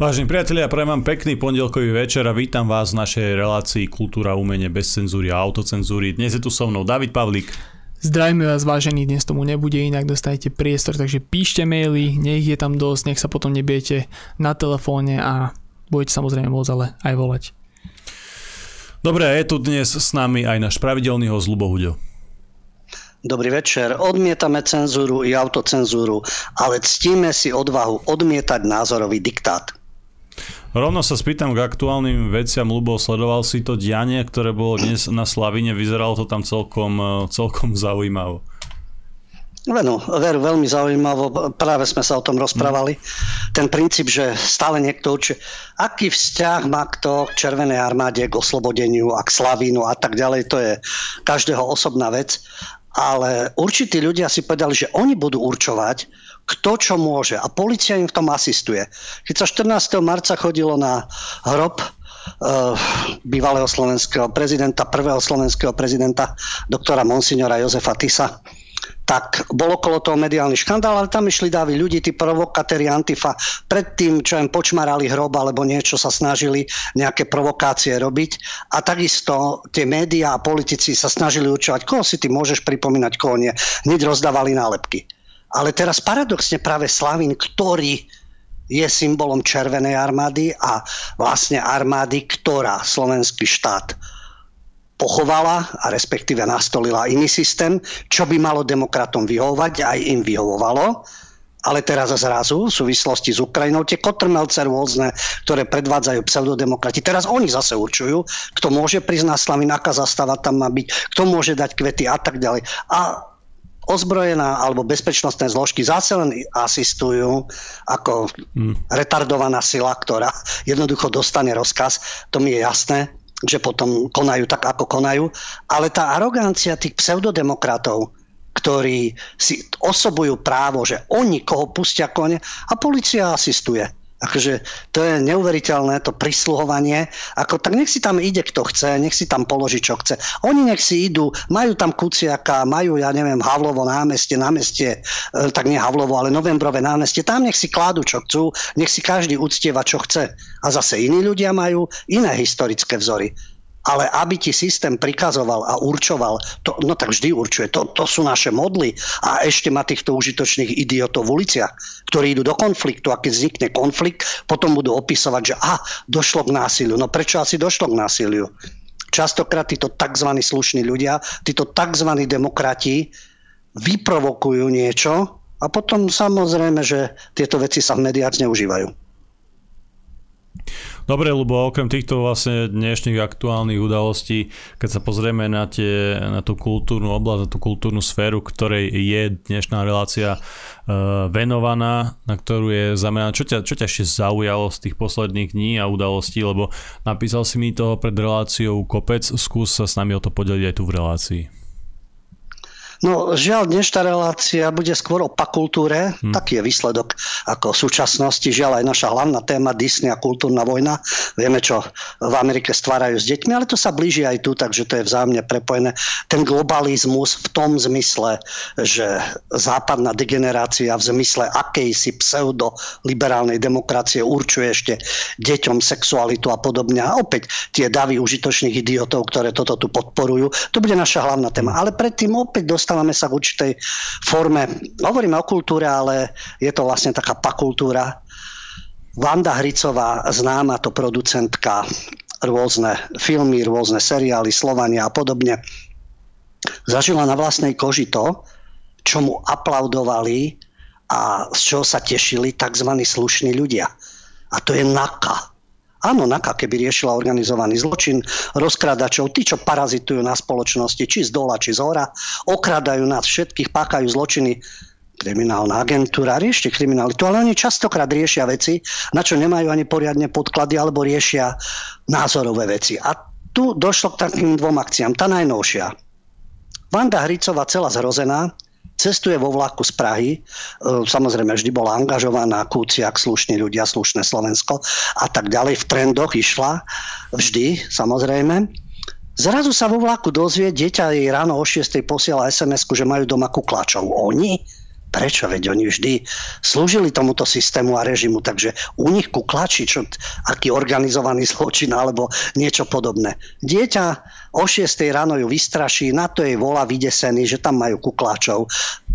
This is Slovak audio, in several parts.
Vážení priatelia, prajem vám pekný pondelkový večer a vítam vás v našej relácii Kultúra, umenie bez cenzúry a autocenzúry. Dnes je tu so mnou David Pavlík. Zdravíme vás vážení, dnes tomu nebude inak, dostanete priestor, takže píšte maily, nech je tam dosť, nech sa potom nebijete na telefóne a budete samozrejme môcť ale aj volať. Dobre, je tu dnes s nami aj náš pravidelný host Lubohuďo. Dobrý večer. Odmietame cenzúru i autocenzúru, ale ctíme si odvahu odmietať názorový diktát. Rovno sa spýtam k aktuálnym veciam, Lubo, sledoval si to dianie, ktoré bolo dnes na Slavine, vyzeralo to tam celkom, e, celkom zaujímavo. Veno, veru, veľmi zaujímavo, práve sme sa o tom rozprávali. Mm. Ten princíp, že stále niekto učí, aký vzťah má kto k Červenej armáde, k oslobodeniu a k Slavínu a tak ďalej, to je každého osobná vec. Ale určití ľudia si povedali, že oni budú určovať, kto čo môže a policia im v tom asistuje. Keď sa 14. marca chodilo na hrob uh, bývalého slovenského prezidenta, prvého slovenského prezidenta, doktora Monsignora Jozefa Tisa, tak bol okolo toho mediálny škandál, ale tam išli dávy ľudí, tí provokatéri Antifa, predtým, čo im počmarali hrob alebo niečo sa snažili nejaké provokácie robiť. A takisto tie médiá a politici sa snažili určovať, koho si ty môžeš pripomínať, koho nie. Hneď rozdávali nálepky. Ale teraz paradoxne práve Slavín, ktorý je symbolom Červenej armády a vlastne armády, ktorá slovenský štát pochovala a respektíve nastolila iný systém, čo by malo demokratom vyhovovať, aj im vyhovovalo. Ale teraz zrazu v súvislosti s Ukrajinou tie kotrmelce rôzne, ktoré predvádzajú pseudodemokrati, teraz oni zase určujú, kto môže prísť na Slavín, aká zastava tam má byť, kto môže dať kvety a tak ďalej. A ozbrojená alebo bezpečnostné zložky zase len asistujú ako hmm. retardovaná sila, ktorá jednoducho dostane rozkaz. To mi je jasné, že potom konajú tak, ako konajú. Ale tá arogancia tých pseudodemokratov, ktorí si osobujú právo, že oni koho pustia kone a policia asistuje. Akože to je neuveriteľné, to prisluhovanie. Ako, tak nech si tam ide, kto chce, nech si tam položí, čo chce. Oni nech si idú, majú tam Kuciaka, majú, ja neviem, Havlovo námestie, námestie, e, tak nie Havlovo, ale Novembrové námestie. Tam nech si kladú, čo chcú, nech si každý uctieva, čo chce. A zase iní ľudia majú iné historické vzory. Ale aby ti systém prikazoval a určoval, to, no tak vždy určuje. To, to sú naše modly. A ešte má týchto užitočných idiotov v uliciach, ktorí idú do konfliktu a keď vznikne konflikt, potom budú opisovať, že a, došlo k násiliu. No prečo asi došlo k násiliu? Častokrát títo tzv. slušní ľudia, títo tzv. demokrati vyprovokujú niečo a potom samozrejme, že tieto veci sa v médiách zneužívajú. Dobre, lebo okrem týchto vlastne dnešných aktuálnych udalostí, keď sa pozrieme na, tie, na tú kultúrnu oblasť, na tú kultúrnu sféru, ktorej je dnešná relácia uh, venovaná, na ktorú je zameraná, čo ťa, čo ťa ešte zaujalo z tých posledných dní a udalostí, lebo napísal si mi toho pred reláciou kopec, skús sa s nami o to podeliť aj tu v relácii. No žiaľ, dnešná relácia bude skôr o pakultúre. Hmm. Taký je výsledok ako v súčasnosti. Žiaľ aj naša hlavná téma Disney a kultúrna vojna. Vieme, čo v Amerike stvárajú s deťmi, ale to sa blíži aj tu, takže to je vzájomne prepojené. Ten globalizmus v tom zmysle, že západná degenerácia v zmysle akejsi pseudo-liberálnej demokracie určuje ešte deťom sexualitu a podobne. A opäť tie davy užitočných idiotov, ktoré toto tu podporujú. To bude naša hlavná téma. Ale predtým opäť dostávame dostávame sa k určitej forme, hovoríme o kultúre, ale je to vlastne taká pakultúra. Vanda Hricová, známa to producentka, rôzne filmy, rôzne seriály, Slovania a podobne, zažila na vlastnej koži to, čo mu aplaudovali a z čoho sa tešili tzv. slušní ľudia. A to je NAKA. Áno, NAKA, keby riešila organizovaný zločin, rozkrádačov, tí, čo parazitujú na spoločnosti, či z dola, či z hora, okrádajú nás všetkých, pákajú zločiny, kriminálna agentúra, riešte kriminalitu, ale oni častokrát riešia veci, na čo nemajú ani poriadne podklady, alebo riešia názorové veci. A tu došlo k takým dvom akciám. Tá najnovšia. Vanda Hricová celá zrozená, cestuje vo vlaku z Prahy, e, samozrejme vždy bola angažovaná, Kúciak, slušní ľudia, slušné Slovensko a tak ďalej. V trendoch išla vždy, samozrejme. Zrazu sa vo vlaku dozvie, dieťa jej ráno o 6. posiela sms že majú doma kuklačov. Oni? Prečo? Veď oni vždy slúžili tomuto systému a režimu, takže u nich kuklači, čo, aký organizovaný zločin alebo niečo podobné. Dieťa o 6 ráno ju vystraší, na to jej volá vydesený, že tam majú kukláčov.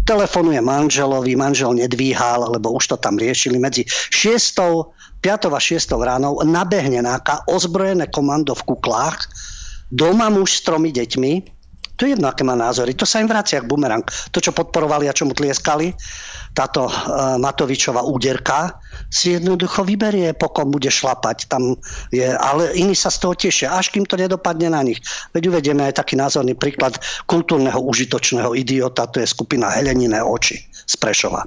Telefonuje manželovi, manžel nedvíhal, lebo už to tam riešili. Medzi 6, 5 a 6 ráno nabehne náka ozbrojené komando v kuklách, doma muž s tromi deťmi, to je jedno, aké má názory. To sa im vracia k bumerang. To, čo podporovali a čo mu tlieskali, táto uh, Matovičová úderka, si jednoducho vyberie, pokom bude šlapať. Tam je, ale iní sa z toho tešia, až kým to nedopadne na nich. Veď uvedieme aj taký názorný príklad kultúrneho užitočného idiota, to je skupina Heleniné oči z Prešova.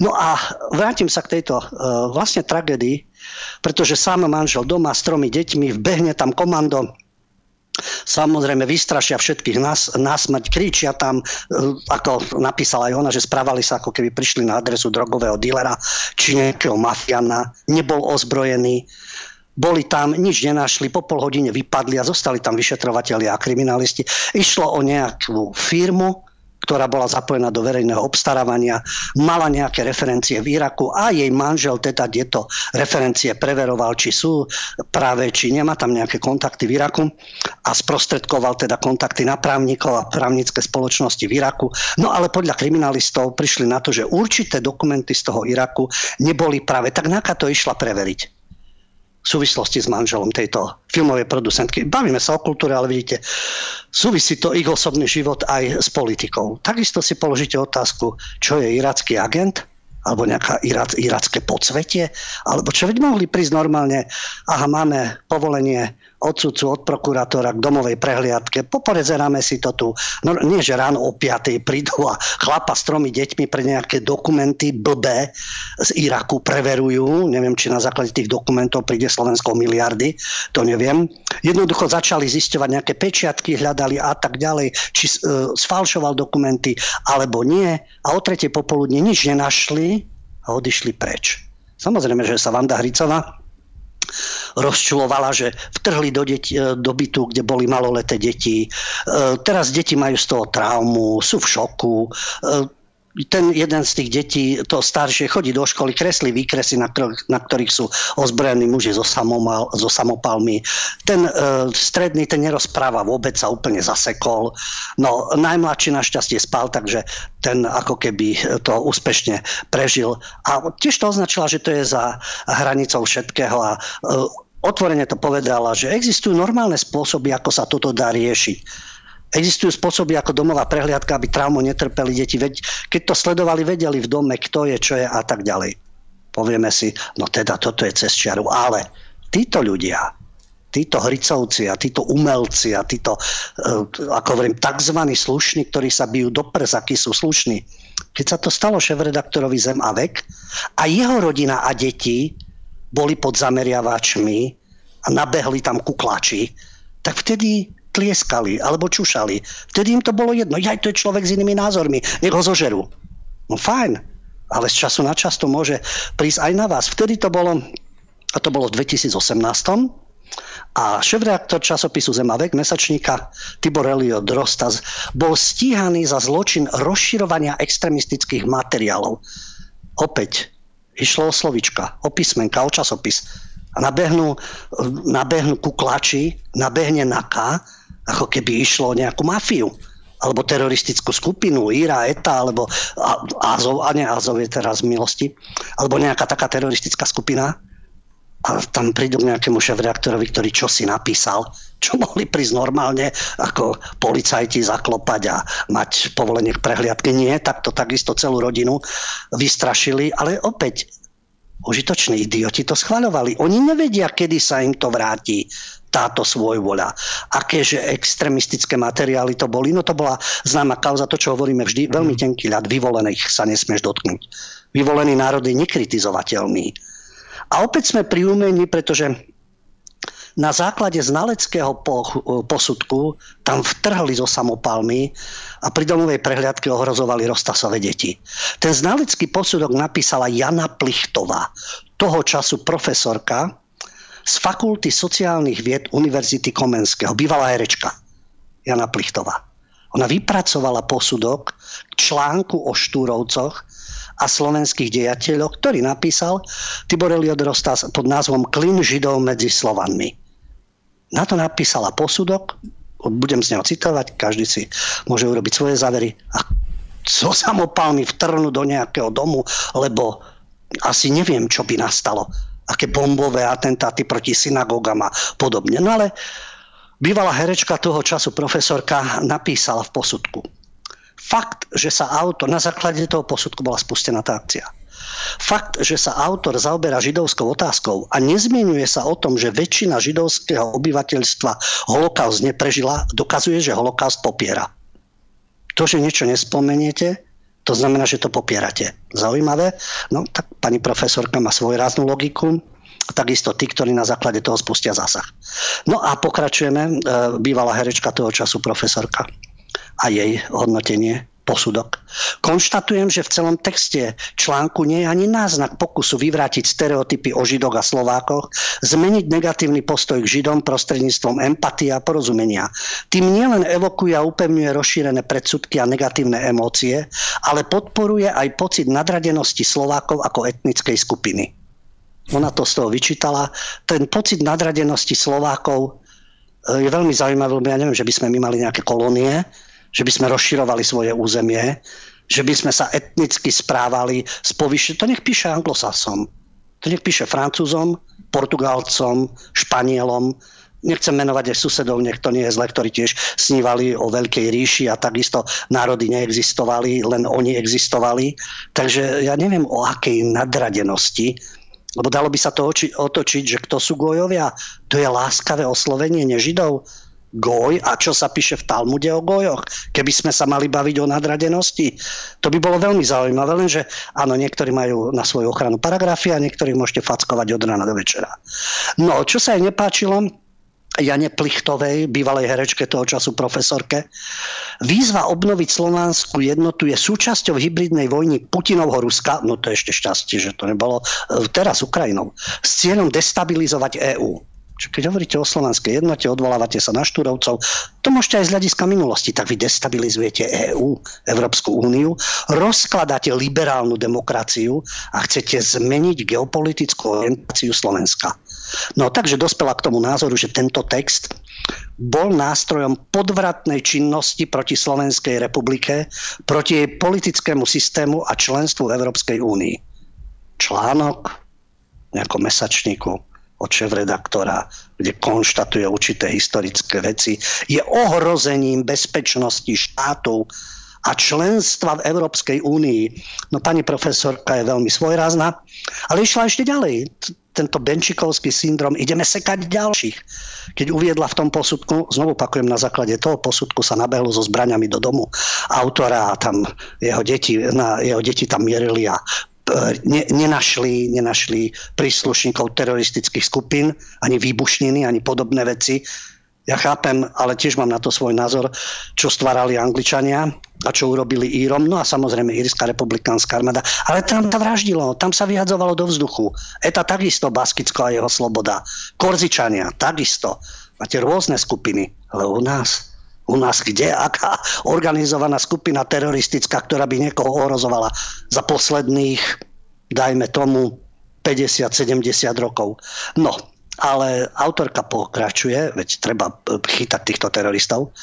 No a vrátim sa k tejto uh, vlastne tragédii, pretože sám manžel doma s tromi deťmi, vbehne tam komando Samozrejme vystrašia všetkých nás, nás mať, kričia tam, e, ako napísala aj ona, že správali sa ako keby prišli na adresu drogového dílera či nejakého mafiana, nebol ozbrojený, boli tam, nič nenašli, po pol hodine vypadli a zostali tam vyšetrovateľi a kriminalisti. Išlo o nejakú firmu, ktorá bola zapojená do verejného obstarávania, mala nejaké referencie v Iraku a jej manžel teda tieto referencie preveroval, či sú práve, či nemá tam nejaké kontakty v Iraku a sprostredkoval teda kontakty na právnikov a právnické spoločnosti v Iraku. No ale podľa kriminalistov prišli na to, že určité dokumenty z toho Iraku neboli práve. Tak náka to išla preveriť súvislosti s manželom tejto filmovej producentky. Bavíme sa o kultúre, ale vidíte, súvisí to ich osobný život aj s politikou. Takisto si položíte otázku, čo je iracký agent, alebo nejaká irac, iracké podsvetie, alebo čo veď mohli prísť normálne, aha, máme povolenie od sudcu, od prokurátora k domovej prehliadke, poporezeráme si to tu. No nie, že ráno o 5. prídu a chlapa s tromi deťmi pre nejaké dokumenty blbé z Iraku preverujú. Neviem, či na základe tých dokumentov príde Slovensko miliardy, to neviem. Jednoducho začali zisťovať nejaké pečiatky, hľadali a tak ďalej, či uh, sfalšoval dokumenty alebo nie. A o tretej popoludne nič nenašli a odišli preč. Samozrejme, že sa Vanda Hricová rozčulovala, že vtrhli do, deti, e, do bytu, kde boli maloleté deti. E, teraz deti majú z toho traumu, sú v šoku. Ten jeden z tých detí, to staršie, chodí do školy, kreslí výkresy, na, ktorých, na ktorých sú ozbrojení muži so, samomal, so samopalmi. Ten e, stredný, ten nerozpráva vôbec, sa úplne zasekol. No, najmladší našťastie spal, takže ten ako keby to úspešne prežil. A tiež to označila, že to je za hranicou všetkého a e, otvorene to povedala, že existujú normálne spôsoby, ako sa toto dá riešiť Existujú spôsoby ako domová prehliadka, aby traumu netrpeli deti. Keď to sledovali, vedeli v dome, kto je, čo je a tak ďalej. Povieme si, no teda toto je cez čiaru. Ale títo ľudia, títo hricovci a títo umelci a títo, uh, ako hovorím, tzv. slušní, ktorí sa bijú do prs, akí sú slušní. Keď sa to stalo šéf-redaktorovi Zem a vek a jeho rodina a deti boli pod zameriavačmi a nabehli tam kuklači, tak vtedy tlieskali alebo čušali. Vtedy im to bolo jedno. Ja, to je človek s inými názormi. Nech ho zožerú. No fajn, ale z času na čas to môže prísť aj na vás. Vtedy to bolo, a to bolo v 2018, a šéf-reaktor časopisu Zemavek, mesačníka Tibor Elio Drostas, bol stíhaný za zločin rozširovania extremistických materiálov. Opäť išlo o slovička, o písmenka, o časopis. A nabehnú, nabehnú kuklači, nabehne NAKA ako keby išlo o nejakú mafiu alebo teroristickú skupinu, IRA, ETA, alebo Azov, a nie Azov je teraz v milosti, alebo nejaká taká teroristická skupina a tam prídu k nejakému šéf-reaktorovi, ktorý čo si napísal, čo mohli prísť normálne ako policajti zaklopať a mať povolenie k prehliadke. Nie, tak to takisto celú rodinu vystrašili, ale opäť užitoční idioti to schvaľovali. Oni nevedia, kedy sa im to vráti táto svojvoľa. Akéže extremistické materiály to boli? No to bola známa kauza, to čo hovoríme vždy, veľmi mhm. tenký ľad, vyvolených sa nesmieš dotknúť. Vyvolený národ je nekritizovateľný. A opäť sme pri umení, pretože na základe znaleckého posudku tam vtrhli zo samopalmy a pri domovej prehliadke ohrozovali roztasové deti. Ten znalecký posudok napísala Jana Plichtová, toho času profesorka z Fakulty sociálnych vied Univerzity Komenského, bývalá herečka Jana Plichtová. Ona vypracovala posudok k článku o Štúrovcoch, a slovenských dejateľov, ktorý napísal Tibor Eliot Rostas pod názvom Klin Židov medzi Slovanmi. Na to napísala posudok, budem z neho citovať, každý si môže urobiť svoje závery a so samopálmi vtrnú do nejakého domu, lebo asi neviem, čo by nastalo. Aké bombové atentáty proti synagógam a podobne. No ale bývalá herečka toho času, profesorka, napísala v posudku. Fakt, že sa autor, na základe toho posudku bola spustená tá akcia. Fakt, že sa autor zaoberá židovskou otázkou a nezmienuje sa o tom, že väčšina židovského obyvateľstva holokaust neprežila, dokazuje, že holokaust popiera. To, že niečo nespomeniete, to znamená, že to popierate. Zaujímavé? No tak pani profesorka má svoju ráznú logiku, takisto tí, ktorí na základe toho spustia zásah. No a pokračujeme, e, bývalá herečka toho času, profesorka a jej hodnotenie posudok. Konštatujem, že v celom texte článku nie je ani náznak pokusu vyvrátiť stereotypy o Židoch a Slovákoch, zmeniť negatívny postoj k Židom prostredníctvom empatie a porozumenia. Tým nielen evokuje a upevňuje rozšírené predsudky a negatívne emócie, ale podporuje aj pocit nadradenosti Slovákov ako etnickej skupiny. Ona to z toho vyčítala. Ten pocit nadradenosti Slovákov eh, je veľmi zaujímavý, lebo ja neviem, že by sme my mali nejaké kolónie, že by sme rozširovali svoje územie, že by sme sa etnicky správali z povyše. To nech píše anglosasom, to nech píše francúzom, portugálcom, španielom, nechcem menovať aj susedov, nech to nie je zle, ktorí tiež snívali o veľkej ríši a takisto národy neexistovali, len oni existovali. Takže ja neviem o akej nadradenosti, lebo dalo by sa to otočiť, že kto sú gojovia, to je láskavé oslovenie nežidov. Goj a čo sa píše v Talmude o gojoch. Keby sme sa mali baviť o nadradenosti, to by bolo veľmi zaujímavé, lenže áno, niektorí majú na svoju ochranu paragrafy a niektorí môžete fackovať od rána do večera. No, čo sa jej nepáčilo, Jane Plichtovej, bývalej herečke toho času profesorke. Výzva obnoviť slovanskú jednotu je súčasťou hybridnej vojny Putinovho Ruska, no to je ešte šťastie, že to nebolo e, teraz Ukrajinou, s cieľom destabilizovať EÚ. Keď hovoríte o slovanskej jednote, odvolávate sa na Štúrovcov, to môžete aj z hľadiska minulosti, tak vy destabilizujete EÚ, Európsku úniu, rozkladáte liberálnu demokraciu a chcete zmeniť geopolitickú orientáciu Slovenska. No takže dospela k tomu názoru, že tento text bol nástrojom podvratnej činnosti proti Slovenskej republike, proti jej politickému systému a členstvu v Európskej únii. Článok nejakom mesačníku od šéf-redaktora, kde konštatuje určité historické veci, je ohrozením bezpečnosti štátov a členstva v Európskej únii. No pani profesorka je veľmi svojrázna, ale išla ešte ďalej. Tento benčikovský syndrom, ideme sekať ďalších. Keď uviedla v tom posudku, znovu pakujem na základe toho posudku, sa nabehlo so zbraňami do domu autora a tam jeho deti, na jeho deti tam mierili a ne, nenašli, nenašli príslušníkov teroristických skupín, ani výbušniny, ani podobné veci. Ja chápem, ale tiež mám na to svoj názor, čo stvárali Angličania a čo urobili Írom, no a samozrejme Írska republikánska armáda. Ale tam sa vraždilo, tam sa vyhadzovalo do vzduchu. ETA takisto, Baskicko a jeho sloboda. Korzičania takisto. Máte rôzne skupiny, ale u nás u nás kde? Aká organizovaná skupina teroristická, ktorá by niekoho ohrozovala za posledných, dajme tomu, 50-70 rokov. No, ale autorka pokračuje, veď treba chytať týchto teroristov,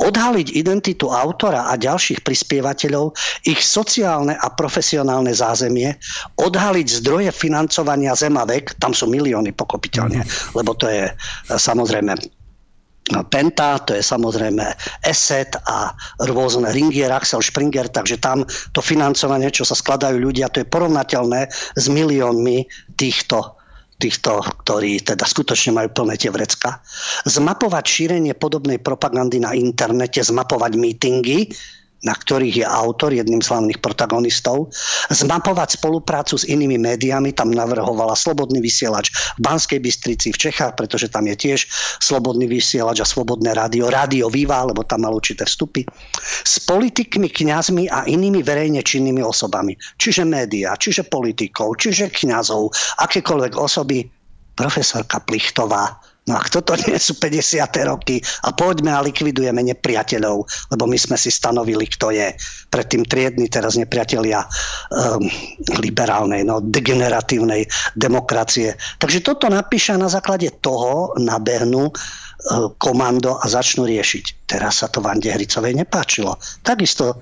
odhaliť identitu autora a ďalších prispievateľov, ich sociálne a profesionálne zázemie, odhaliť zdroje financovania Zemavek, tam sú milióny pokopiteľne, lebo to je samozrejme No, Penta, to je samozrejme Asset a rôzne Ringier, Axel Springer, takže tam to financovanie, čo sa skladajú ľudia, to je porovnateľné s miliónmi týchto týchto, ktorí teda skutočne majú plné tie vrecka. Zmapovať šírenie podobnej propagandy na internete, zmapovať mítingy, na ktorých je autor, jedným z hlavných protagonistov, zmapovať spoluprácu s inými médiami, tam navrhovala Slobodný vysielač v Banskej Bystrici, v Čechách, pretože tam je tiež Slobodný vysielač a Slobodné rádio, Rádio Viva, lebo tam mal určité vstupy, s politikmi, kňazmi a inými verejne činnými osobami, čiže médiá, čiže politikov, čiže kňazov, akékoľvek osoby, profesorka Plichtová, No a kto to nie sú 50. roky a poďme a likvidujeme nepriateľov, lebo my sme si stanovili, kto je predtým triedny, teraz nepriatelia um, liberálnej, no, degeneratívnej demokracie. Takže toto napíša na základe toho nabehnú uh, komando a začnú riešiť. Teraz sa to Vande Hricovej nepáčilo. Takisto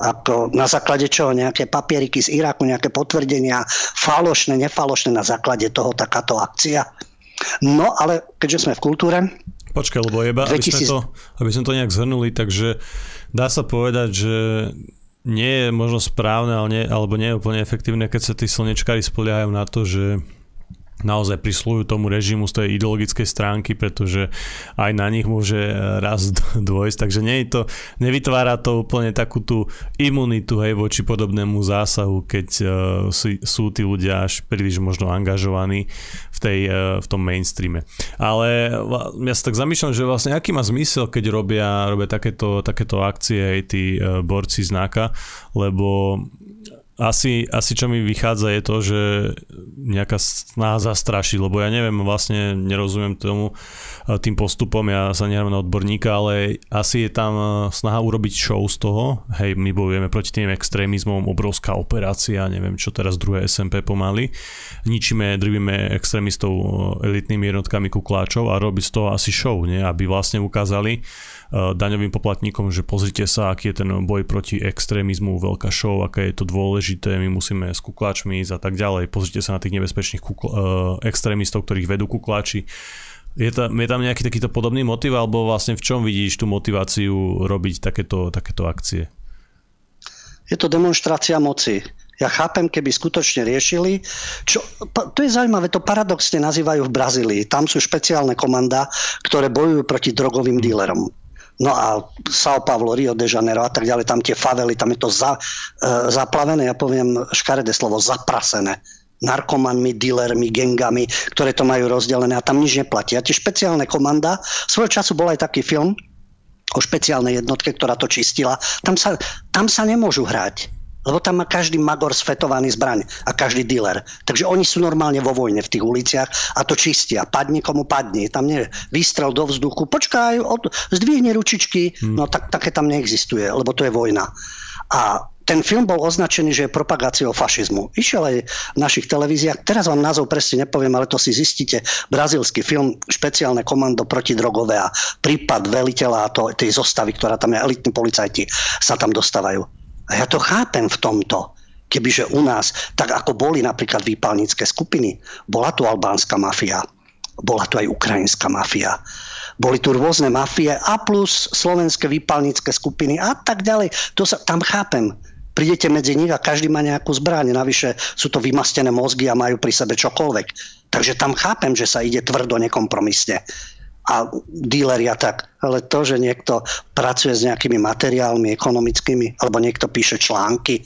ako na základe čoho nejaké papieriky z Iraku, nejaké potvrdenia, falošné, nefalošné, na základe toho takáto akcia. No ale keďže sme v kultúre... Počkaj, lebo jeba, 2000... aby, sme to, aby sme to nejak zhrnuli, takže dá sa povedať, že nie je možno správne ale nie, alebo nie je úplne efektívne, keď sa tí slnečkári spoliehajú na to, že naozaj prislújú tomu režimu z tej ideologickej stránky, pretože aj na nich môže raz dôjsť, takže nie je to, nevytvára to úplne takú tú imunitu hej, voči podobnému zásahu, keď uh, sú, sú tí ľudia až príliš možno angažovaní v, tej, uh, v tom mainstreame. Ale ja sa tak zamýšľam, že vlastne aký má zmysel, keď robia, robia takéto, takéto akcie aj tí uh, borci znáka, lebo asi, asi čo mi vychádza je to, že nejaká snaha zastrašiť, lebo ja neviem, vlastne nerozumiem tomu e, tým postupom, ja sa nehrám na odborníka, ale asi je tam e, snaha urobiť show z toho, hej, my bojujeme proti tým extrémizmom, obrovská operácia, neviem čo teraz druhé SMP pomaly, ničíme, drvíme extrémistov e, elitnými jednotkami kukláčov a robiť z toho asi show, nie? aby vlastne ukázali, daňovým poplatníkom, že pozrite sa, aký je ten boj proti extrémizmu, veľká show, aké je to dôležité, my musíme s kukláčmi ísť a tak ďalej. Pozrite sa na tých nebezpečných kukl- uh, extrémistov, ktorých vedú kukláči. Je tam, je tam nejaký takýto podobný motiv, alebo vlastne v čom vidíš tú motiváciu robiť takéto, takéto akcie? Je to demonstrácia moci. Ja chápem, keby skutočne riešili, čo, to je zaujímavé, to paradoxne nazývajú v Brazílii. Tam sú špeciálne komanda, ktoré bojujú proti drogovým dílerom. No a São Paulo, Rio de Janeiro a tak ďalej, tam tie favely, tam je to za, e, zaplavené, ja poviem škaredé slovo, zaprasené narkomanmi, dealermi, gengami, ktoré to majú rozdelené a tam nič neplatí. A tie špeciálne komanda, svojho času bol aj taký film o špeciálnej jednotke, ktorá to čistila. Tam sa, tam sa nemôžu hrať lebo tam má každý magor sfetovaný zbraň a každý dealer. Takže oni sú normálne vo vojne v tých uliciach a to čistia. Padne komu padne. Tam nie výstrel do vzduchu. Počkaj, od, zdvihne ručičky. Hmm. No tak, také tam neexistuje, lebo to je vojna. A ten film bol označený, že je propagáciou fašizmu. Išiel aj v našich televíziách. Teraz vám názov presne nepoviem, ale to si zistíte. Brazílsky film Špeciálne komando protidrogové a prípad veliteľa a to, tej zostavy, ktorá tam je, elitní policajti sa tam dostávajú a ja to chápem v tomto. Kebyže u nás, tak ako boli napríklad výpalnícke skupiny, bola tu albánska mafia, bola tu aj ukrajinská mafia, boli tu rôzne mafie a plus slovenské výpalnícke skupiny a tak ďalej. To sa, tam chápem. Prídete medzi nich a každý má nejakú zbraň. Navyše sú to vymastené mozgy a majú pri sebe čokoľvek. Takže tam chápem, že sa ide tvrdo, nekompromisne a díleria tak. Ale to, že niekto pracuje s nejakými materiálmi ekonomickými, alebo niekto píše články,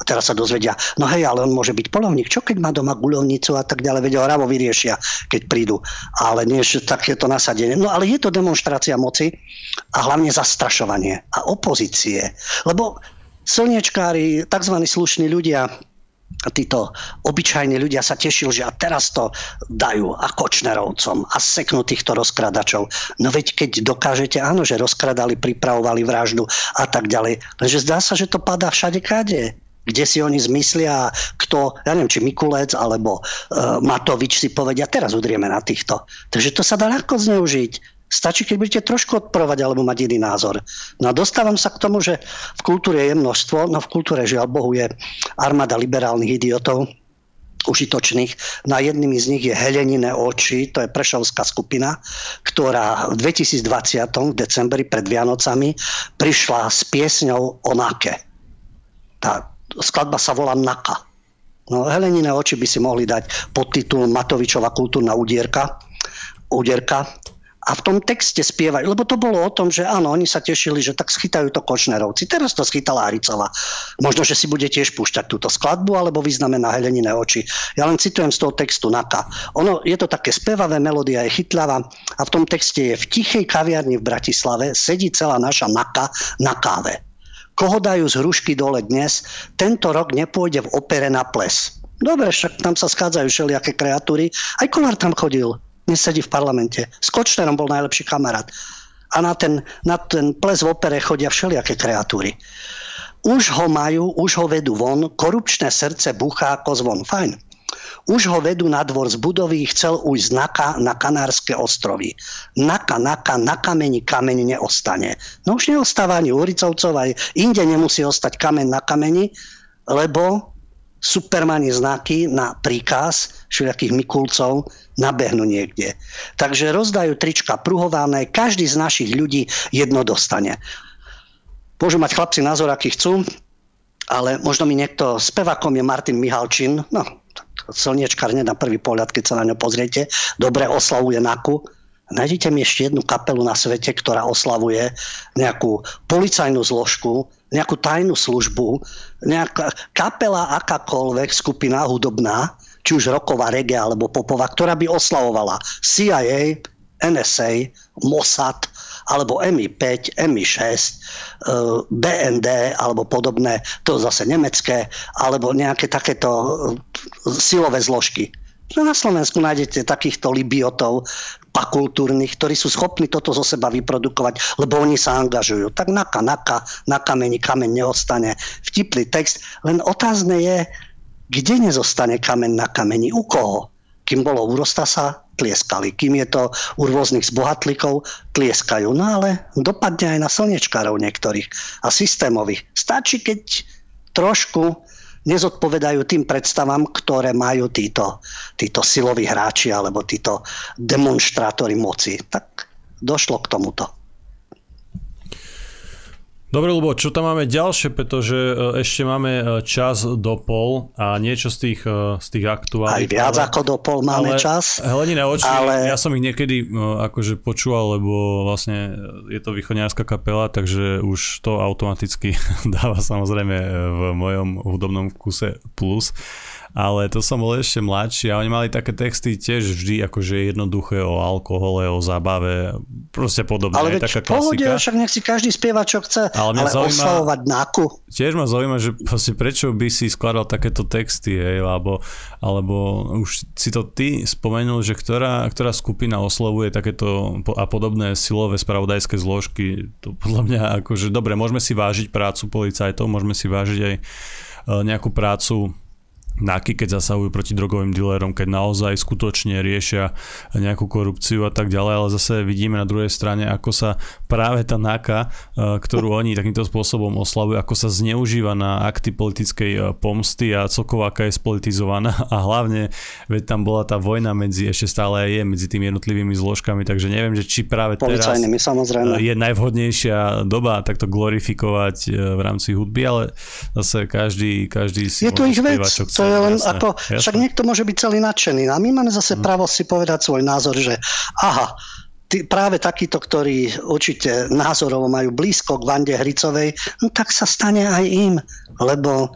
a teraz sa dozvedia, no hej, ale on môže byť polovník, čo keď má doma guľovnicu a tak ďalej, vedia, ravo vyriešia, keď prídu. Ale nie, že takéto nasadenie. No ale je to demonstrácia moci a hlavne zastrašovanie a opozície. Lebo slniečkári, tzv. slušní ľudia, títo obyčajní ľudia sa tešili, že a teraz to dajú a Kočnerovcom a seknú týchto rozkradačov. No veď keď dokážete, áno, že rozkradali, pripravovali vraždu a tak ďalej. Lenže zdá sa, že to padá všade kade kde si oni zmyslia, kto, ja neviem, či Mikulec alebo uh, Matovič si povedia, teraz udrieme na týchto. Takže to sa dá ľahko zneužiť. Stačí, keď budete trošku odporovať alebo mať iný názor. No a dostávam sa k tomu, že v kultúre je množstvo, no v kultúre žiaľ Bohu je armáda liberálnych idiotov, užitočných. Na jedným z nich je Helenine oči, to je prešovská skupina, ktorá v 2020 v decembri pred Vianocami prišla s piesňou o Nake. Tá skladba sa volá Naka. No, Helenine oči by si mohli dať pod titul Matovičová kultúrna udierka, udierka a v tom texte spievajú, lebo to bolo o tom, že áno, oni sa tešili, že tak schytajú to Kočnerovci. Teraz to schytala Aricela. Možno, že si bude tiež púšťať túto skladbu, alebo vyznamená Helenine oči. Ja len citujem z toho textu Naka. Ono, je to také spevavé, melódia je chytľavá a v tom texte je v tichej kaviarni v Bratislave sedí celá naša Naka na káve. Koho dajú z hrušky dole dnes, tento rok nepôjde v opere na ples Dobre, však tam sa schádzajú všelijaké kreatúry. Aj Kolár tam chodil. Dnes sedí v parlamente. S Kočnerom bol najlepší kamarát. A na ten, na ten ples v opere chodia všelijaké kreatúry. Už ho majú, už ho vedú von, korupčné srdce buchá ako zvon. Fajn. Už ho vedú na dvor z budovy, chcel ujsť naka na Kanárske ostrovy. Naka, naka, na kameni kameň neostane. No už neostáva ani Uricovcov, aj inde nemusí ostať kameň na kameni, lebo supermani znaky na príkaz všelijakých Mikulcov nabehnú niekde. Takže rozdajú trička pruhované, každý z našich ľudí jedno dostane. Môžu mať chlapci názor, aký chcú, ale možno mi niekto, spevakom je Martin Mihalčin, no, slniečkar na prvý pohľad, keď sa na ňo pozriete, dobre oslavuje NAKU, Nájdete mi ešte jednu kapelu na svete, ktorá oslavuje nejakú policajnú zložku, nejakú tajnú službu, nejaká kapela akákoľvek skupina hudobná, či už roková reggae alebo popová, ktorá by oslavovala CIA, NSA, Mossad, alebo MI5, MI6, BND alebo podobné, to zase nemecké, alebo nejaké takéto e, silové zložky. No na Slovensku nájdete takýchto libiotov pakultúrnych, ktorí sú schopní toto zo seba vyprodukovať, lebo oni sa angažujú. Tak naka, naka, na kameni kameň neostane. Vtipný text, len otázne je, kde nezostane kameň na kameni, u koho? Kým bolo u Rostasa, tlieskali. Kým je to u rôznych zbohatlíkov, tlieskajú. No ale dopadne aj na slnečkárov niektorých a systémových. Stačí, keď trošku nezodpovedajú tým predstavám, ktoré majú títo, títo siloví hráči alebo títo demonstrátori moci. Tak došlo k tomuto. Dobre, Lubo, čo tam máme ďalšie, pretože e, ešte máme e, čas do pol a niečo z tých, e, z tých aktuálnych. Aj viac ale, ako do pol máme ale, čas. Helenina oči, ale... ja som ich niekedy akože počúval, lebo vlastne je to východňárska kapela, takže už to automaticky dáva samozrejme v mojom hudobnom kuse plus ale to som bol ešte mladší a oni mali také texty tiež vždy akože jednoduché o alkohole, o zábave, proste podobné. Ale veď taká pohode, však nech si každý spieva, čo chce, ale, ale zaujíma, oslavovať náku. Tiež ma zaujíma, že proste prečo by si skladal takéto texty, hej, alebo, alebo už si to ty spomenul, že ktorá, ktorá skupina oslovuje takéto a podobné silové spravodajské zložky, to podľa mňa akože, dobre, môžeme si vážiť prácu policajtov, môžeme si vážiť aj e, nejakú prácu NAKY, keď zasahujú proti drogovým dealerom, keď naozaj skutočne riešia nejakú korupciu a tak ďalej, ale zase vidíme na druhej strane, ako sa práve tá NAKA, e, ktorú oni takýmto spôsobom oslavujú, ako sa zneužíva na akty politickej e, pomsty a celkovo aká je spolitizovaná a hlavne, veď tam bola tá vojna medzi, ešte stále je, medzi tými jednotlivými zložkami, takže neviem, že či práve teraz samozrejme. je najvhodnejšia doba takto glorifikovať e, v rámci hudby, ale zase každý, každý si je to ich vec, čo chce. To je len jasné, ako, jasné. však niekto môže byť celý nadšený. No a my máme zase hmm. právo si povedať svoj názor, že aha, tí, práve takíto, ktorí určite názorovo majú blízko k Vande Hricovej, no tak sa stane aj im, lebo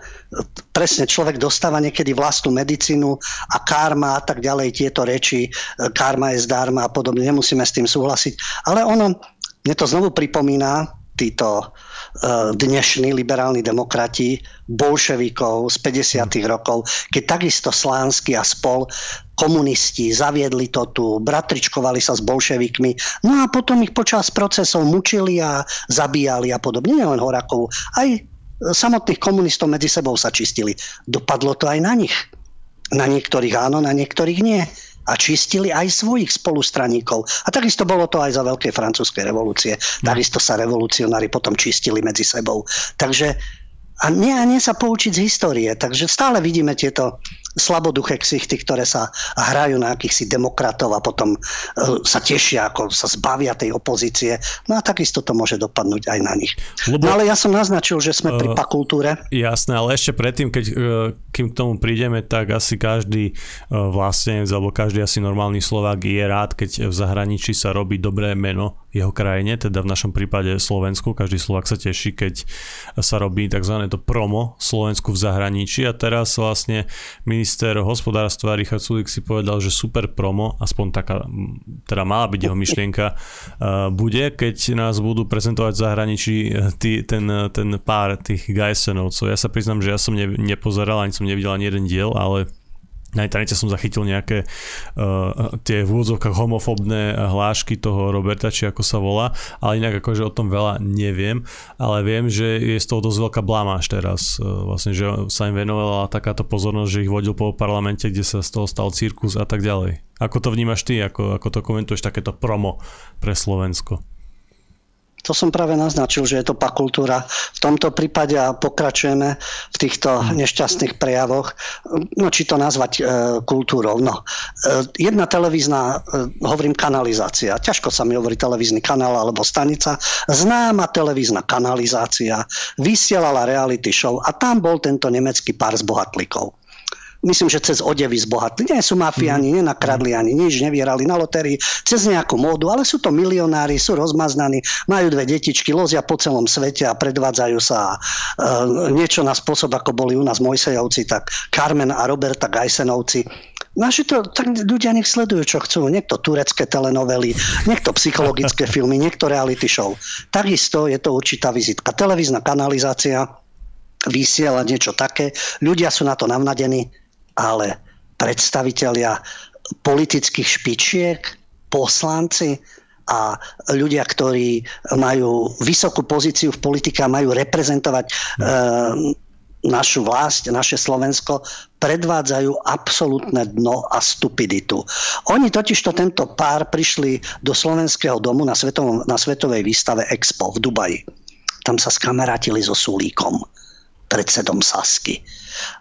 presne človek dostáva niekedy vlastnú medicínu a karma a tak ďalej, tieto reči, karma je zdarma a podobne, nemusíme s tým súhlasiť. Ale ono, mne to znovu pripomína títo E, dnešní liberálni demokrati, bolševikov z 50. rokov, keď takisto Slánsky a spol komunisti zaviedli to tu, bratričkovali sa s bolševikmi, no a potom ich počas procesov mučili a zabíjali a podobne, nielen Horakov, aj samotných komunistov medzi sebou sa čistili. Dopadlo to aj na nich. Na niektorých áno, na niektorých nie a čistili aj svojich spolustraníkov. A takisto bolo to aj za veľkej francúzskej revolúcie. Takisto sa revolucionári potom čistili medzi sebou. Takže a nie, a nie sa poučiť z histórie. Takže stále vidíme tieto slaboduché ksichty, ktoré sa hrajú na akýchsi demokratov a potom uh, sa tešia, ako sa zbavia tej opozície. No a takisto to môže dopadnúť aj na nich. Lebo, no ale ja som naznačil, že sme uh, pri pakultúre. Jasné, ale ešte predtým, keď, uh, kým k tomu prídeme, tak asi každý vlastne, alebo každý asi normálny Slovák je rád, keď v zahraničí sa robí dobré meno jeho krajine, teda v našom prípade Slovensku. Každý Slovak sa teší, keď sa robí tzv. to promo Slovensku v zahraničí a teraz vlastne minister hospodárstva Richard Sulik si povedal, že super promo, aspoň taká, teda mala byť jeho myšlienka, bude, keď nás budú prezentovať v zahraničí tý, ten, ten pár tých Geisenovcov. Ja sa priznám, že ja som ne, nepozeral, ani som nevidel ani jeden diel, ale na internete som zachytil nejaké uh, tie v úvodzovkách homofobné hlášky toho Roberta, či ako sa volá, ale inak akože o tom veľa neviem, ale viem, že je z toho dosť veľká blamáž teraz. Uh, vlastne, že sa im venovala takáto pozornosť, že ich vodil po parlamente, kde sa z toho stal cirkus a tak ďalej. Ako to vnímaš ty, ako, ako to komentuješ takéto promo pre Slovensko? To som práve naznačil, že je to pakultúra. V tomto prípade a pokračujeme v týchto mhm. nešťastných prejavoch. No či to nazvať e, kultúrou. No. E, jedna televízna, e, hovorím kanalizácia. Ťažko sa mi hovorí televízny kanál alebo stanica. Známa televízna kanalizácia vysielala reality show a tam bol tento nemecký pár z bohatlíkov myslím, že cez odevy zbohatli. Nie sú mafiáni, mm. nenakradli ani nič, nevierali na lotérii, cez nejakú módu, ale sú to milionári, sú rozmaznaní, majú dve detičky, lozia po celom svete a predvádzajú sa uh, niečo na spôsob, ako boli u nás Mojsejovci, tak Carmen a Roberta Gajsenovci. Naši to, tak ľudia nech sledujú, čo chcú. Niekto turecké telenovely, niekto psychologické filmy, niekto reality show. Takisto je to určitá vizitka. Televízna kanalizácia vysiela niečo také. Ľudia sú na to navnadení ale predstavitelia politických špičiek, poslanci a ľudia, ktorí majú vysokú pozíciu v politike a majú reprezentovať e, našu vlast, naše Slovensko, predvádzajú absolútne dno a stupiditu. Oni totižto tento pár prišli do Slovenského domu na, svetovom, na svetovej výstave Expo v Dubaji. Tam sa skamerátili so Sulíkom, predsedom Sasky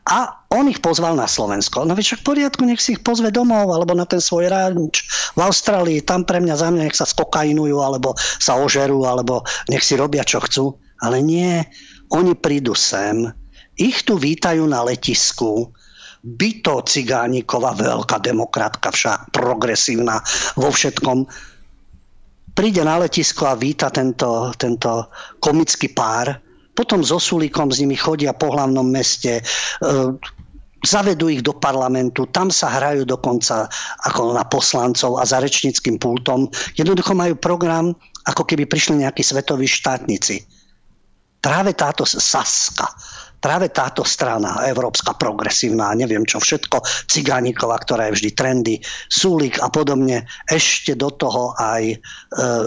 a on ich pozval na Slovensko. No však v poriadku, nech si ich pozve domov, alebo na ten svoj ranč v Austrálii, tam pre mňa za mňa nech sa skokainujú, alebo sa ožerú, alebo nech si robia, čo chcú. Ale nie, oni prídu sem, ich tu vítajú na letisku, Byto Cigánikova, veľká demokratka, však progresívna vo všetkom, príde na letisko a víta tento, tento komický pár, potom so Sulíkom s nimi chodia po hlavnom meste, e, zavedú ich do parlamentu, tam sa hrajú dokonca ako na poslancov a za rečníckým pultom. Jednoducho majú program, ako keby prišli nejakí svetoví štátnici. Práve táto Saska, práve táto strana, európska progresívna, neviem čo všetko, Cigánikova, ktorá je vždy trendy, Súlik a podobne, ešte do toho aj e,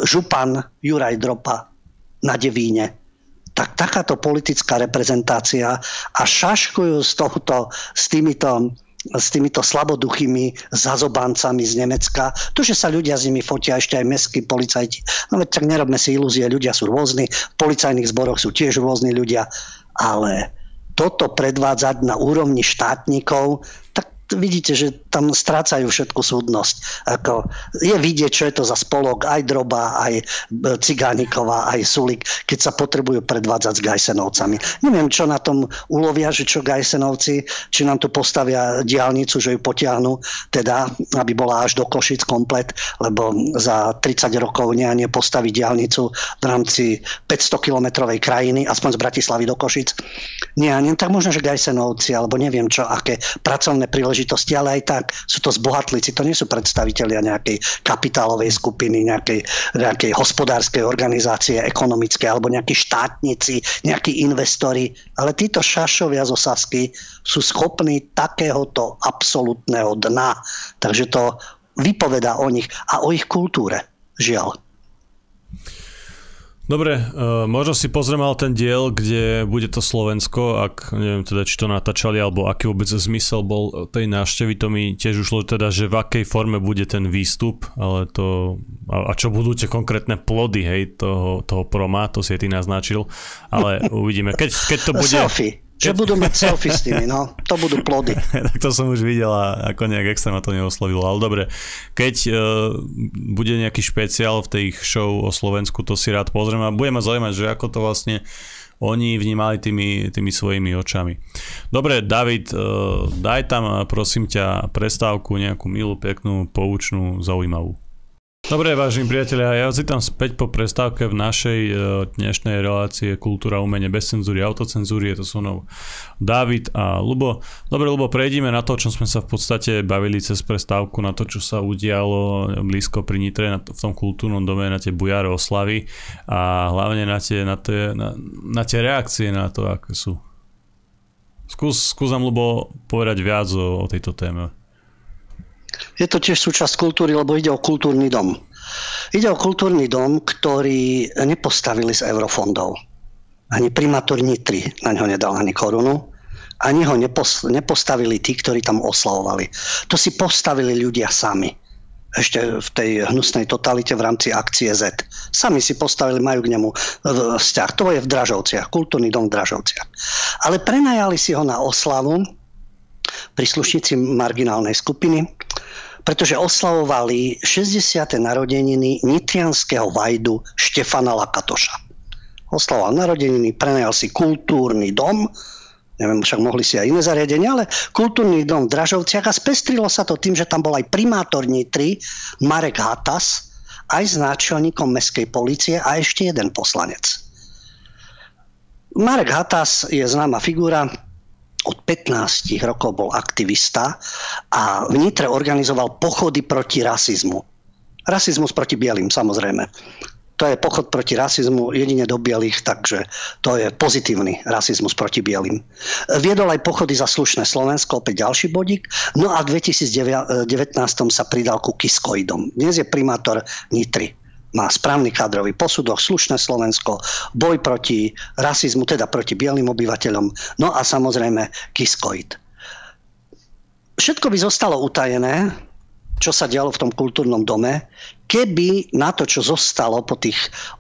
župan Juraj Dropa na Devíne, tak takáto politická reprezentácia a šaškujú z tohto, s týmito s týmito slaboduchými zazobancami z Nemecka. To, že sa ľudia s nimi fotia ešte aj mestskí policajti. No veď tak nerobme si ilúzie, ľudia sú rôzni, v policajných zboroch sú tiež rôzni ľudia, ale toto predvádzať na úrovni štátnikov, tak vidíte, že tam strácajú všetku súdnosť. Ako, je vidieť, čo je to za spolok, aj Droba, aj e, Cigániková, aj Sulik, keď sa potrebujú predvádzať s Gajsenovcami. Neviem, čo na tom ulovia, že čo Gajsenovci, či nám tu postavia diálnicu, že ju potiahnu, teda, aby bola až do Košic komplet, lebo za 30 rokov nie, nie postaviť diálnicu v rámci 500 kilometrovej krajiny, aspoň z Bratislavy do Košic. Nie, nie, tak možno, že Gajsenovci, alebo neviem čo, aké pracovné príležitosti príležitosti, ale aj tak sú to zbohatlíci, to nie sú predstavitelia nejakej kapitálovej skupiny, nejakej, nejakej hospodárskej organizácie, ekonomické alebo nejakí štátnici, nejakí investori, ale títo šašovia zo Sasky sú schopní takéhoto absolútneho dna. Takže to vypoveda o nich a o ich kultúre. Žiaľ. Dobre, uh, možno si pozrieme ale ten diel, kde bude to Slovensko, ak neviem teda, či to natáčali, alebo aký vôbec zmysel bol tej návštevy, to mi tiež ušlo teda, že v akej forme bude ten výstup, ale to, a, a čo budú tie konkrétne plody, hej, toho, toho proma, to si aj ty naznačil, ale uvidíme. Keď, keď to bude... Selfie. Že budú mať selfie s tými, no. To budú plody. tak to som už videl a ako nejak extra ma to neoslovilo. Ale dobre, keď uh, bude nejaký špeciál v tej show o Slovensku, to si rád pozriem a budem ma zaujímať, že ako to vlastne oni vnímali tými, tými svojimi očami. Dobre, David, uh, daj tam prosím ťa prestávku, nejakú milú, peknú, poučnú, zaujímavú. Dobre, vážení priatelia, ja si tam späť po prestávke v našej e, dnešnej relácie Kultúra, umenie bez cenzúry, autocenzúry. Je to so mnou David a Lubo. Dobre, Lubo, prejdime na to, čo sme sa v podstate bavili cez prestávku, na to, čo sa udialo blízko pri Nitre, na, v tom kultúrnom dome, na tie bujare oslavy a hlavne na tie, na tie, na, na tie reakcie na to, aké sú. Skús, skús nám, Lubo, povedať viac o, o tejto téme. Je to tiež súčasť kultúry, lebo ide o kultúrny dom. Ide o kultúrny dom, ktorý nepostavili z eurofondov. Ani primátor Nitry na ňo nedal ani korunu. Ani ho nepostavili tí, ktorí tam oslavovali. To si postavili ľudia sami ešte v tej hnusnej totalite v rámci akcie Z. Sami si postavili, majú k nemu vzťah. To je v Dražovciach, kultúrny dom v Dražovciach. Ale prenajali si ho na oslavu príslušníci marginálnej skupiny, pretože oslavovali 60. narodeniny nitrianského vajdu Štefana Lakatoša. Oslavoval narodeniny, prenajal si kultúrny dom, neviem, však mohli si aj iné zariadenia, ale kultúrny dom v Dražovciach a spestrilo sa to tým, že tam bol aj primátor Nitry, Marek Hatas, aj s náčelníkom mestskej policie a ešte jeden poslanec. Marek Hatas je známa figura, od 15 rokov bol aktivista a v Nitre organizoval pochody proti rasizmu. Rasizmus proti bielým, samozrejme. To je pochod proti rasizmu jedine do bielých, takže to je pozitívny rasizmus proti bielým. Viedol aj pochody za slušné Slovensko, opäť ďalší bodík. No a v 2019 sa pridal ku Kiskoidom. Dnes je primátor Nitry má správny kádrový posudok, slušné Slovensko, boj proti rasizmu, teda proti bielým obyvateľom, no a samozrejme kiskoid. Všetko by zostalo utajené, čo sa dialo v tom kultúrnom dome, keby na to, čo zostalo po tých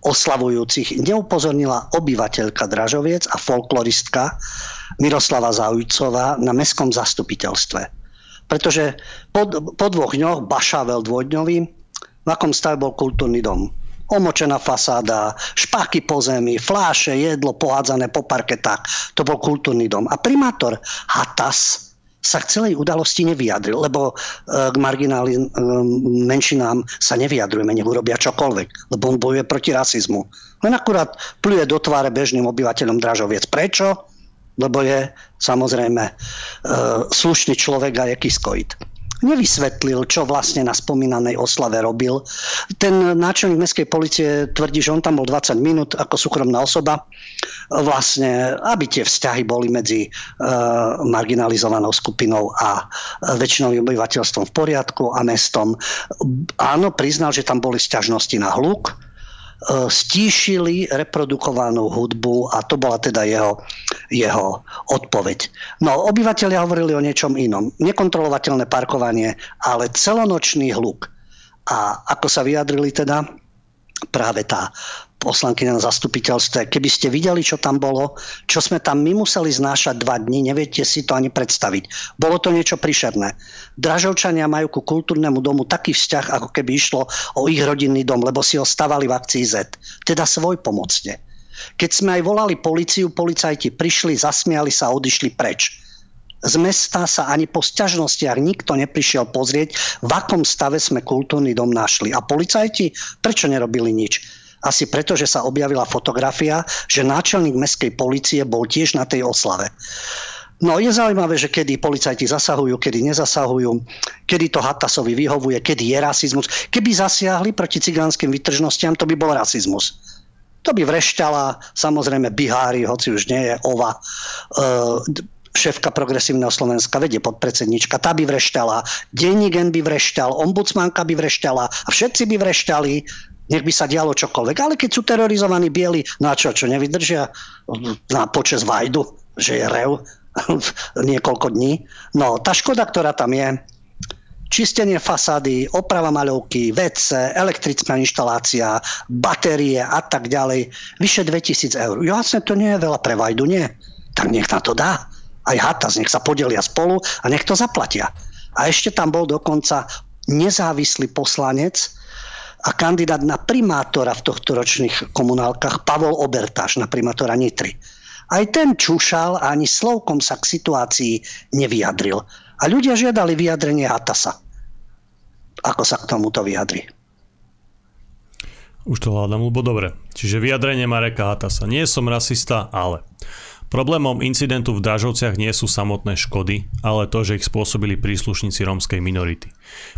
oslavujúcich, neupozornila obyvateľka Dražoviec a folkloristka Miroslava Zaujcová na mestskom zastupiteľstve. Pretože po, po dvoch dňoch, Bašavel dvojdňový, v akom stave bol kultúrny dom. Omočená fasáda, špáky po zemi, fláše, jedlo pohádzané po parketách. To bol kultúrny dom. A primátor Hatas sa k celej udalosti nevyjadril, lebo e, k marginálnym e, menšinám sa nevyjadrujeme, nech urobia čokoľvek, lebo on bojuje proti rasizmu. Len akurát pluje do tváre bežným obyvateľom Dražoviec. Prečo? Lebo je samozrejme e, slušný človek a je kiskoid nevysvetlil, čo vlastne na spomínanej oslave robil. Ten náčelník mestskej policie tvrdí, že on tam bol 20 minút ako súkromná osoba, vlastne, aby tie vzťahy boli medzi uh, marginalizovanou skupinou a väčšinovým obyvateľstvom v poriadku a mestom. Áno, priznal, že tam boli sťažnosti na hluk, E, stíšili reprodukovanú hudbu a to bola teda jeho, jeho odpoveď. No, obyvateľia hovorili o niečom inom. Nekontrolovateľné parkovanie, ale celonočný hluk. A ako sa vyjadrili teda? Práve tá poslanky na zastupiteľstve. Keby ste videli, čo tam bolo, čo sme tam my museli znášať dva dní, neviete si to ani predstaviť. Bolo to niečo prišerné. Dražovčania majú ku kultúrnemu domu taký vzťah, ako keby išlo o ich rodinný dom, lebo si ho stavali v akcii Z. Teda svoj pomocne. Keď sme aj volali policiu, policajti prišli, zasmiali sa a odišli preč. Z mesta sa ani po sťažnostiach nikto neprišiel pozrieť, v akom stave sme kultúrny dom našli. A policajti prečo nerobili nič? Asi preto, že sa objavila fotografia, že náčelník mestskej policie bol tiež na tej oslave. No je zaujímavé, že kedy policajti zasahujú, kedy nezasahujú, kedy to Hatasovi vyhovuje, kedy je rasizmus. Keby zasiahli proti cigánskym vytržnostiam, to by bol rasizmus. To by vrešťala samozrejme Bihári, hoci už nie je Ova, e, šéfka progresívneho Slovenska, vedie podpredsednička, tá by vrešťala, denník by vrešťal, ombudsmanka by vrešťala a všetci by vrešťali nech by sa dialo čokoľvek. Ale keď sú terorizovaní bieli, no a čo, čo nevydržia na počas vajdu, že je rev niekoľko dní. No, tá škoda, ktorá tam je, čistenie fasády, oprava maľovky, WC, elektrická inštalácia, batérie a tak ďalej, vyše 2000 eur. Jasne, to nie je veľa pre Vajdu, nie. Tak nech na to dá. Aj Hatas, nech sa podelia spolu a nech to zaplatia. A ešte tam bol dokonca nezávislý poslanec, a kandidát na primátora v tohto ročných komunálkach Pavol Obertáš na primátora Nitry. Aj ten čúšal a ani slovkom sa k situácii nevyjadril. A ľudia žiadali vyjadrenie Hatasa. Ako sa k tomuto vyjadri. Už to hľadám, lebo dobre. Čiže vyjadrenie Mareka Hatasa. Nie som rasista, ale... Problémom incidentu v Dražovciach nie sú samotné škody, ale to, že ich spôsobili príslušníci rómskej minority.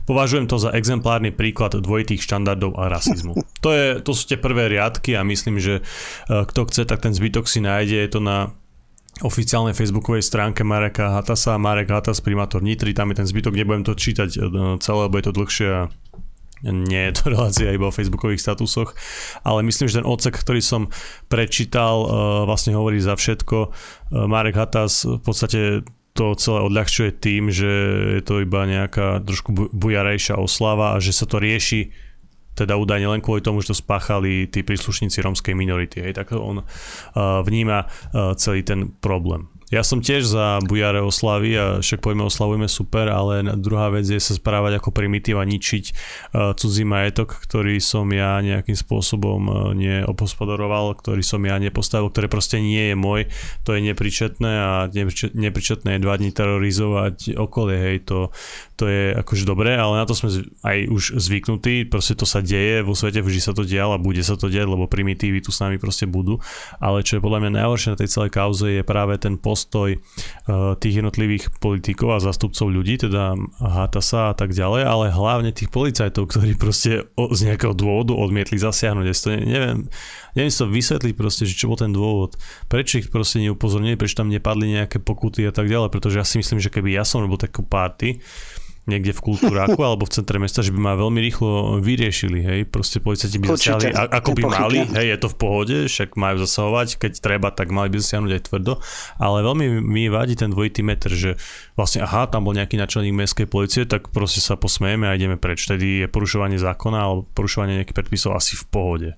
Považujem to za exemplárny príklad dvojitých štandardov a rasizmu. To, je, to sú tie prvé riadky a myslím, že e, kto chce, tak ten zbytok si nájde. Je to na oficiálnej facebookovej stránke Mareka Hatasa, Marek Hatas, primátor Nitry, tam je ten zbytok, nebudem to čítať e, celé, lebo je to dlhšie a nie je to relácia iba o facebookových statusoch, ale myslím, že ten odsek, ktorý som prečítal, e, vlastne hovorí za všetko. E, Marek Hatas v podstate to celé odľahčuje tým, že je to iba nejaká trošku bujarejšia oslava a že sa to rieši teda údajne len kvôli tomu, že to spáchali tí príslušníci rómskej minority. Hej, tak on uh, vníma uh, celý ten problém. Ja som tiež za bujare oslavy a však poďme oslavujeme super, ale druhá vec je sa správať ako primitív a ničiť uh, cudzí majetok, ktorý som ja nejakým spôsobom uh, neopospodoroval, ktorý som ja nepostavil, ktoré proste nie je môj, to je nepričetné a nepričetné je dva dní terorizovať okolie, hej, to, to je akože dobré, ale na to sme aj už zvyknutí, proste to sa deje, vo svete vždy sa to dialo a bude sa to diať, lebo primitívy tu s nami proste budú, ale čo je podľa mňa najhoršie na tej celej kauze je práve ten post postoj eh, tých jednotlivých politikov a zastupcov ľudí, teda Hatasa a tak ďalej, ale hlavne tých policajtov, ktorí proste z nejakého dôvodu odmietli zasiahnuť. Ja to neviem, neviem si to vysvetliť proste, že čo bol ten dôvod. Prečo ich proste neupozornili, prečo tam nepadli nejaké pokuty a tak ďalej, pretože ja si myslím, že keby ja som robil takú party, niekde v kultúraku alebo v centre mesta, že by ma veľmi rýchlo vyriešili, hej, proste policajti by zasiahli, ako by mali, hej, je to v pohode, však majú zasahovať, keď treba, tak mali by zasiahnuť aj tvrdo, ale veľmi mi vadí ten dvojitý meter, že vlastne aha, tam bol nejaký načelník mestskej policie, tak proste sa posmejeme a ideme preč. Vtedy je porušovanie zákona alebo porušovanie nejakých predpisov asi v pohode.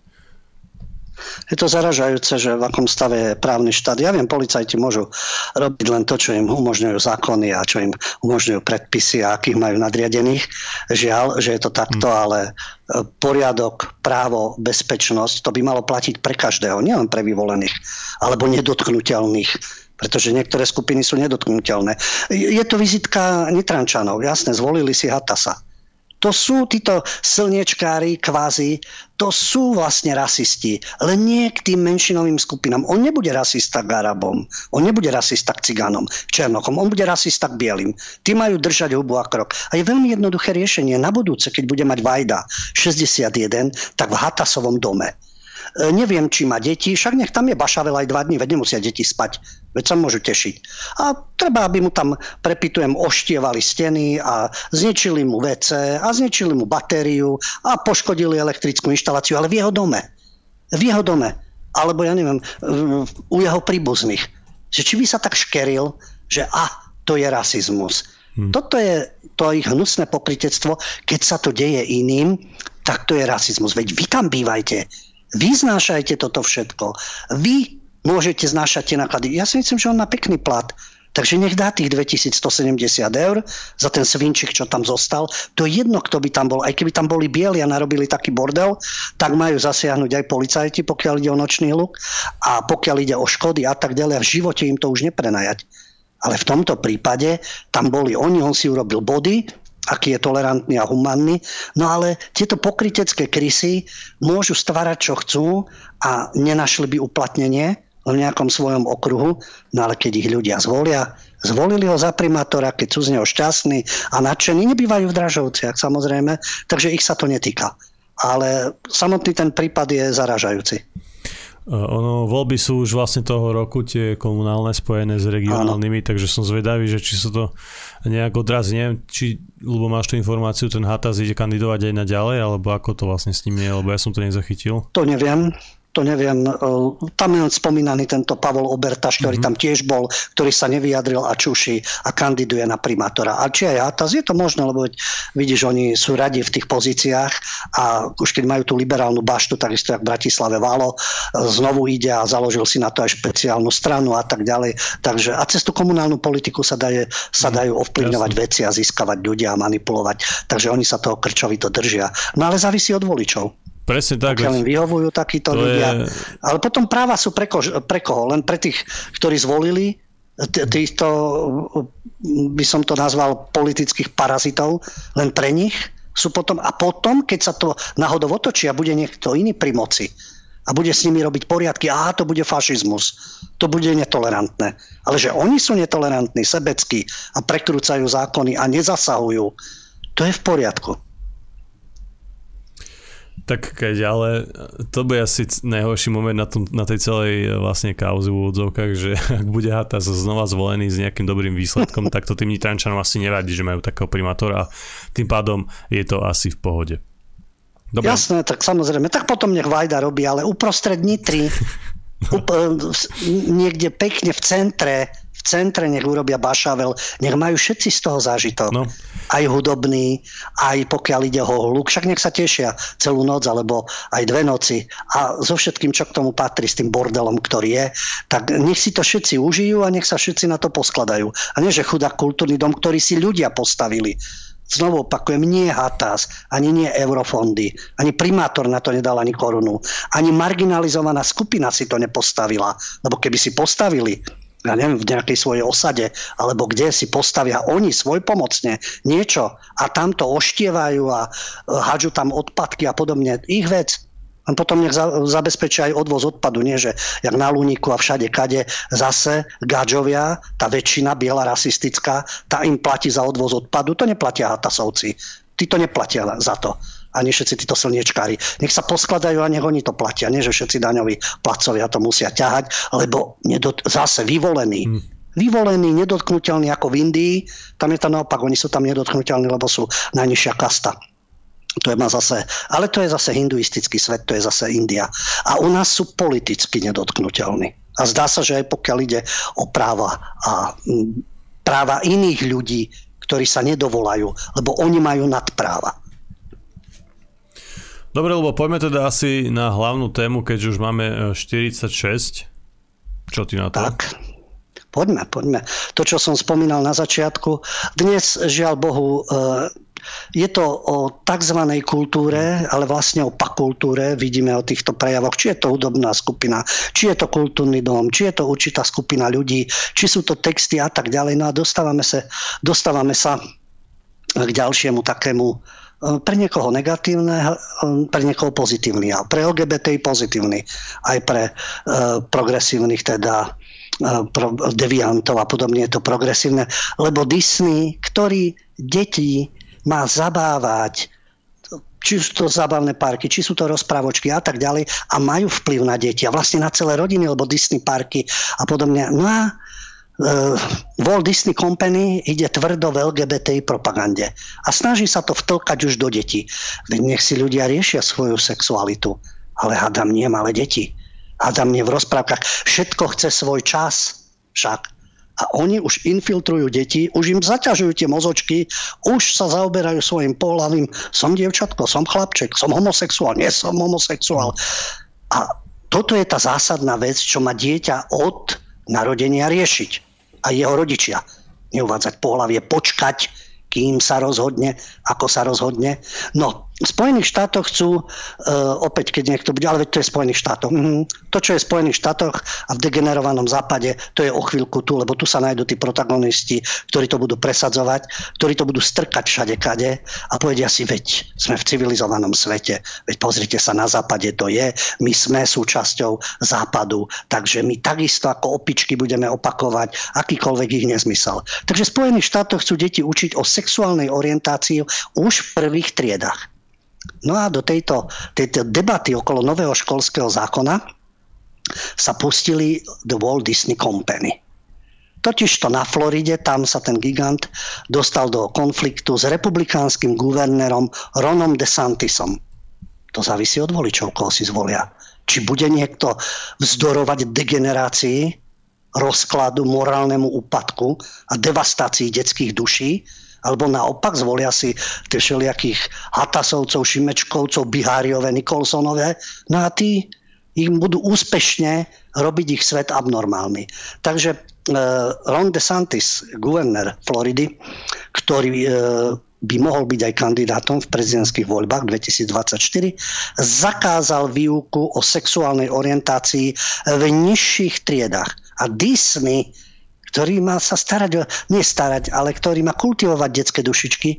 Je to zaražajúce, že v akom stave je právny štát. Ja viem, policajti môžu robiť len to, čo im umožňujú zákony a čo im umožňujú predpisy a akých majú nadriadených. Žiaľ, že je to takto, hmm. ale e, poriadok, právo, bezpečnosť, to by malo platiť pre každého, nielen pre vyvolených, alebo nedotknutelných pretože niektoré skupiny sú nedotknutelné. Je to vizitka Nitrančanov, jasne, zvolili si Hatasa to sú títo slniečkári kvázi, to sú vlastne rasisti, ale nie k tým menšinovým skupinám. On nebude rasista k Arabom, on nebude rasista k Cigánom, Černochom, on bude rasista k Bielým. Tí majú držať hubu a krok. A je veľmi jednoduché riešenie. Na budúce, keď bude mať Vajda 61, tak v Hatasovom dome neviem, či má deti, však nech tam je Bašavel aj dva dní, veď nemusia deti spať, veď sa môžu tešiť. A treba, aby mu tam, prepitujem, oštievali steny a zničili mu WC a zničili mu batériu a poškodili elektrickú inštaláciu, ale v jeho dome. V jeho dome. Alebo ja neviem, u jeho príbuzných. Že či by sa tak škeril, že a, to je rasizmus. Hmm. Toto je to ich hnusné pokritectvo. Keď sa to deje iným, tak to je rasizmus. Veď vy tam bývajte vy znášajte toto všetko. Vy môžete znášať tie náklady. Ja si myslím, že on má pekný plat. Takže nech dá tých 2170 eur za ten svinčik, čo tam zostal. To je jedno, kto by tam bol. Aj keby tam boli bieli a narobili taký bordel, tak majú zasiahnuť aj policajti, pokiaľ ide o nočný luk a pokiaľ ide o škody a tak ďalej. A v živote im to už neprenajať. Ale v tomto prípade tam boli oni, on si urobil body, aký je tolerantný a humanný. No ale tieto pokrytecké krysy môžu stvárať, čo chcú a nenašli by uplatnenie v nejakom svojom okruhu, no ale keď ich ľudia zvolia, zvolili ho za primátora, keď sú z neho šťastní a nadšení, nebývajú v Dražovciach samozrejme, takže ich sa to netýka. Ale samotný ten prípad je zaražajúci. Ono, voľby sú už vlastne toho roku tie komunálne spojené s regionálnymi, Áno. takže som zvedavý, že či sa to nejak odrazí. Neviem, či, lebo máš tú informáciu, ten Hatas ide kandidovať aj na ďalej, alebo ako to vlastne s ním je, lebo ja som to nezachytil. To neviem to neviem, e, tam je spomínaný tento Pavol Obertaš, ktorý mm-hmm. tam tiež bol, ktorý sa nevyjadril a čuší a kandiduje na primátora. A či aj Atas, je to možné, lebo vidíš, oni sú radi v tých pozíciách a už keď majú tú liberálnu baštu, takisto jak v Bratislave Valo, e, znovu ide a založil si na to aj špeciálnu stranu a tak ďalej. Takže a cez tú komunálnu politiku sa, daje, sa mhm, dajú ovplyvňovať Jasne. veci a získavať ľudia a manipulovať. Takže oni sa toho krčovito držia. No ale závisí od voličov. Presne tak. Pokiaľ im vyhovujú takíto ľudia. Je... Ale potom práva sú pre, ko, pre koho? Len pre tých, ktorí zvolili týchto, by som to nazval politických parazitov, len pre nich? sú potom, a potom, keď sa to náhodou otočí a bude niekto iný pri moci a bude s nimi robiť poriadky, aha, to bude fašizmus, to bude netolerantné. Ale že oni sú netolerantní, sebeckí a prekrúcajú zákony a nezasahujú, to je v poriadku. Tak keď, ale to bude asi najhorší moment na, tom, na tej celej e, vlastne kauze v úvodzovkách, že ak bude Hatas znova zvolený s nejakým dobrým výsledkom, tak to tým Nitrančanom asi nevadí, že majú takého primátora a tým pádom je to asi v pohode. Dobre. Jasné, tak samozrejme. Tak potom nech Vajda robí, ale uprostred Nitry, up, e, niekde pekne v centre, v centre nech urobia Bašavel, nech majú všetci z toho zážitok. No. Aj hudobný, aj pokiaľ ide o hluk, však nech sa tešia celú noc, alebo aj dve noci. A so všetkým, čo k tomu patrí, s tým bordelom, ktorý je, tak nech si to všetci užijú a nech sa všetci na to poskladajú. A nie, že chudá kultúrny dom, ktorý si ľudia postavili. Znovu opakujem, nie Hatas, ani nie eurofondy, ani primátor na to nedal ani korunu, ani marginalizovaná skupina si to nepostavila. Lebo keby si postavili, ja neviem, v nejakej svojej osade, alebo kde si postavia oni svoj pomocne niečo a tam to oštievajú a e, hádžu tam odpadky a podobne. Ich vec. A potom nech za, zabezpečia aj odvoz odpadu, nie že jak na Luníku a všade kade zase gadžovia, tá väčšina biela rasistická, tá im platí za odvoz odpadu, to neplatia hatasovci. Tí to neplatia za to ani všetci títo slniečkári. Nech sa poskladajú a nech oni to platia. Nie, že všetci daňoví placovia to musia ťahať, lebo nedot- zase vyvolení. Hmm. Vyvolení, nedotknutelní ako v Indii. Tam je to naopak, oni sú tam nedotknutelní, lebo sú najnižšia kasta. To je ma zase, ale to je zase hinduistický svet, to je zase India. A u nás sú politicky nedotknutelní. A zdá sa, že aj pokiaľ ide o práva a práva iných ľudí, ktorí sa nedovolajú, lebo oni majú nadpráva. Dobre, lebo poďme teda asi na hlavnú tému, keďže už máme 46. E, čo ty na to? Tak, poďme, poďme. To, čo som spomínal na začiatku, dnes, žiaľ Bohu, e, je to o tzv. kultúre, ale vlastne o pakultúre. Vidíme o týchto prejavoch, či je to hudobná skupina, či je to kultúrny dom, či je to určitá skupina ľudí, či sú to texty a tak ďalej. No a dostávame sa, dostávame sa k ďalšiemu takému Eh, pre niekoho negatívne, eh, pre niekoho pozitívny. A pre LGBT pozitívny. Aj pre uh, progresívnych teda deviantov a podobne je to progresívne. Lebo Disney, ktorý deti má zabávať či sú to zábavné parky, či sú to rozprávočky a tak ďalej a majú vplyv na deti a vlastne na celé rodiny, lebo Disney parky a podobne. No a Walt Disney Company ide tvrdo v LGBTI propagande a snaží sa to vtlkať už do detí. Nech si ľudia riešia svoju sexualitu, ale hádam nie malé deti. Hádam nie v rozprávkach. Všetko chce svoj čas však. A oni už infiltrujú deti, už im zaťažujú tie mozočky, už sa zaoberajú svojim pohľavím. Som dievčatko, som chlapček, som homosexuál, nie som homosexuál. A toto je tá zásadná vec, čo má dieťa od narodenia riešiť a jeho rodičia. Neuvádzať pohlavie, počkať, kým sa rozhodne, ako sa rozhodne. No, v Spojených štátoch chcú, uh, opäť keď niekto bude, ale veď to je Spojených štátoch. Mm, to, čo je v Spojených štátoch a v degenerovanom západe, to je o chvíľku tu, lebo tu sa nájdú tí protagonisti, ktorí to budú presadzovať, ktorí to budú strkať všade kade a povedia si, veď sme v civilizovanom svete, veď pozrite sa, na západe to je, my sme súčasťou západu, takže my takisto ako opičky budeme opakovať akýkoľvek ich nezmysel. Takže v Spojených štátoch chcú deti učiť o sexuálnej orientácii už v prvých triedach. No a do tejto, tejto debaty okolo nového školského zákona sa pustili The Walt Disney Company. Totiž to na Floride, tam sa ten gigant dostal do konfliktu s republikánskym guvernérom Ronom DeSantisom. To závisí od voličov, koho si zvolia. Či bude niekto vzdorovať degenerácii, rozkladu, morálnemu úpadku a devastácii detských duší, alebo naopak zvolia si tie všelijakých Hatasovcov, Šimečkovcov, Biháriové, Nikolsonové, no a tí im budú úspešne robiť ich svet abnormálny. Takže uh, Ron DeSantis, guvernér Floridy, ktorý uh, by mohol byť aj kandidátom v prezidentských voľbách 2024, zakázal výuku o sexuálnej orientácii v nižších triedách. A Disney ktorý má sa starať, nie starať, ale ktorý má kultivovať detské dušičky,